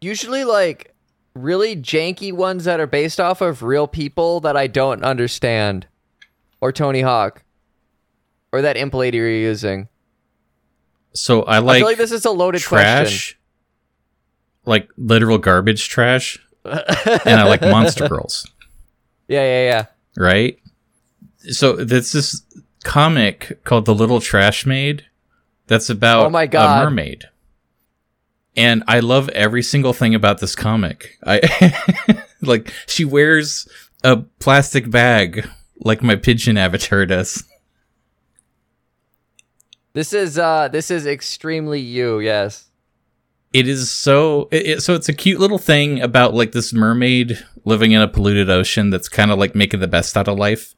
Usually, like really janky ones that are based off of real people that I don't understand, or Tony Hawk, or that imp lady you're using. So I I like, feel like this is a loaded question. trash, like literal garbage trash, and I like Monster Girls, Yeah, yeah, yeah. right? So there's this comic called The Little Trash Maid that's about Oh my God. a mermaid. And I love every single thing about this comic. I like she wears a plastic bag like my pigeon avatar does. This is uh this is extremely you, yes. It is so it, it- so it's a cute little thing about like this mermaid living in a polluted ocean that's kind of like making the best out of life.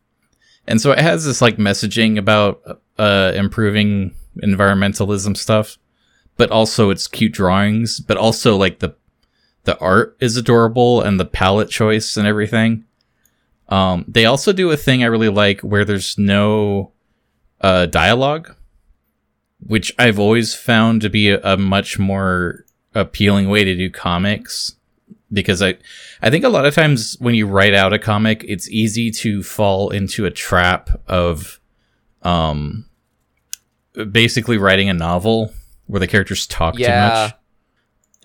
And so it has this like messaging about uh improving environmentalism stuff but also it's cute drawings but also like the the art is adorable and the palette choice and everything. Um they also do a thing i really like where there's no uh dialogue which I've always found to be a, a much more appealing way to do comics because I I think a lot of times when you write out a comic, it's easy to fall into a trap of um basically writing a novel where the characters talk Yeah. too much.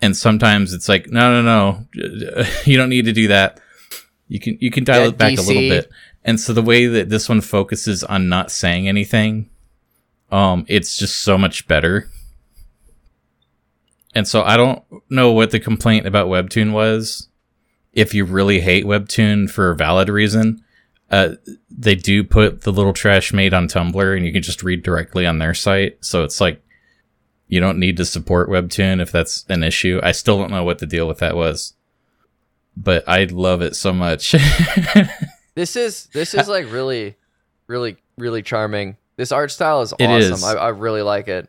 And sometimes it's like, no, no, no, you don't need to do that. You can you can dial Yeah, it back a little bit. And so the way that this one focuses on not saying anything, um, it's just so much better. And so I don't know what the complaint about Webtoon was. If you really hate Webtoon for a valid reason, uh, they do put the Little Trashmaid on Tumblr, and you can just read directly on their site. So it's like you don't need to support Webtoon if that's an issue. I still don't know what the deal with that was, but I love it so much. This is this is like really, really, really charming. This art style is awesome. is. I, I really like it.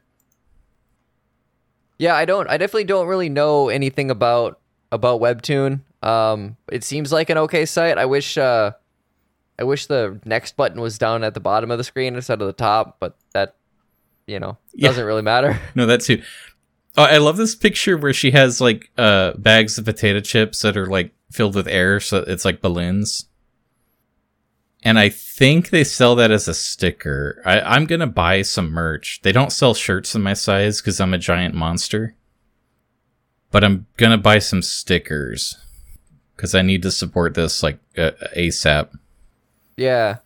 Yeah, I don't. I definitely don't really know anything about about Webtoon. Um, it seems like an okay site. I wish. Uh, I wish the next button was down at the bottom of the screen instead of the top, but that, you know, doesn't really matter. no, that too. Oh, I love this picture where she has like uh bags of potato chips that are like filled with air, so it's like balloons. And I think they sell that as a sticker. I, I'm gonna buy some merch. They don't sell shirts in my size because I'm a giant monster. But I'm gonna buy some stickers because I need to support this like uh, ASAP. Yeah.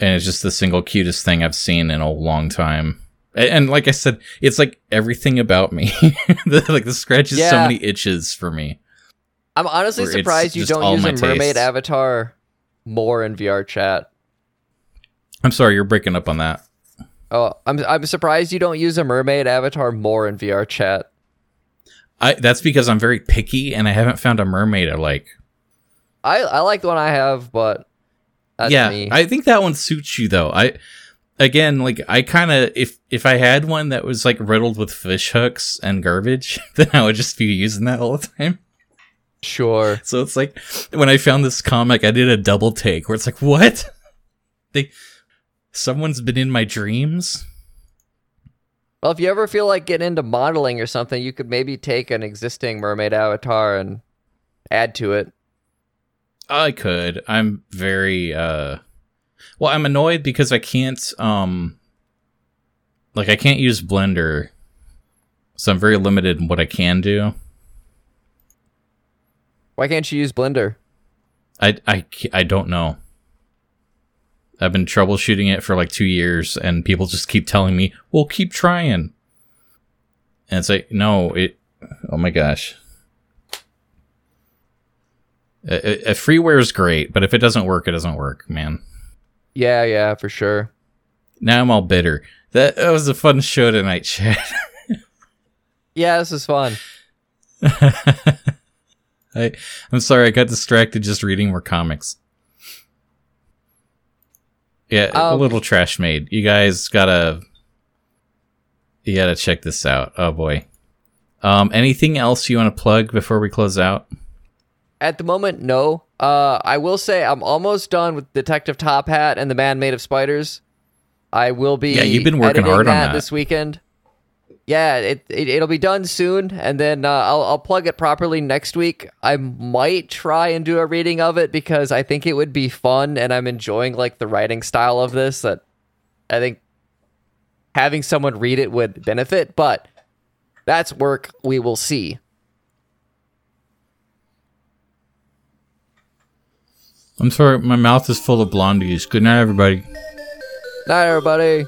and it's just the single cutest thing I've seen in a long time. A- And like I said, it's like everything about me. The- like the scratches so Yeah. many itches for me. I'm honestly surprised you don't use a mermaid avatar more in VRChat. I'm sorry, you're breaking up on that. Oh, I'm I'm surprised you don't use a mermaid avatar more in VRChat. I that's because I'm very picky and I haven't found a mermaid I like. I I like the one I have, but that's yeah, me. I think that one suits you though. I again, like I kind of if if I had one that was like riddled with fish hooks and garbage, then I would just be using that all the time. Sure. So it's like when I found this comic, I did a double take where it's like, what? They, someone's been in my dreams. Well, if you ever feel like getting into modeling or something, you could maybe take an existing mermaid avatar and add to it. I could. I'm very uh well, I'm annoyed because I can't um like I can't use Blender. So I'm very limited in what I can do. Why can't you use Blender? I I I don't know. I've been troubleshooting it for like 2 years and people just keep telling me, "Well, keep trying." And it's like, "No, it Oh my gosh. A, a- a freeware is great, but if it doesn't work, it doesn't work, man. Yeah, yeah, for sure. Now I'm all bitter. That, that was a fun show tonight, Chad. Yeah, this is fun. I, I'm sorry, I got distracted just reading more comics. Yeah, a Um, Little Trashmaid. You guys gotta, you gotta check this out. Oh boy. Um, anything else you want to plug before we close out? At the moment, no. Uh, I will say I'm almost done with Detective Top Hat and the Man Made of Spiders. I will be. Yeah, you've been working hard on that. this weekend. Yeah, it, it it'll be done soon, and then uh, I'll I'll plug it properly next week. I might try and do a reading of it because I think it would be fun, and I'm enjoying like the writing style of this. That I think having someone read it would benefit, but that's work we will see. I'm sorry, my mouth is full of blondies. Good night, everybody. Night, everybody.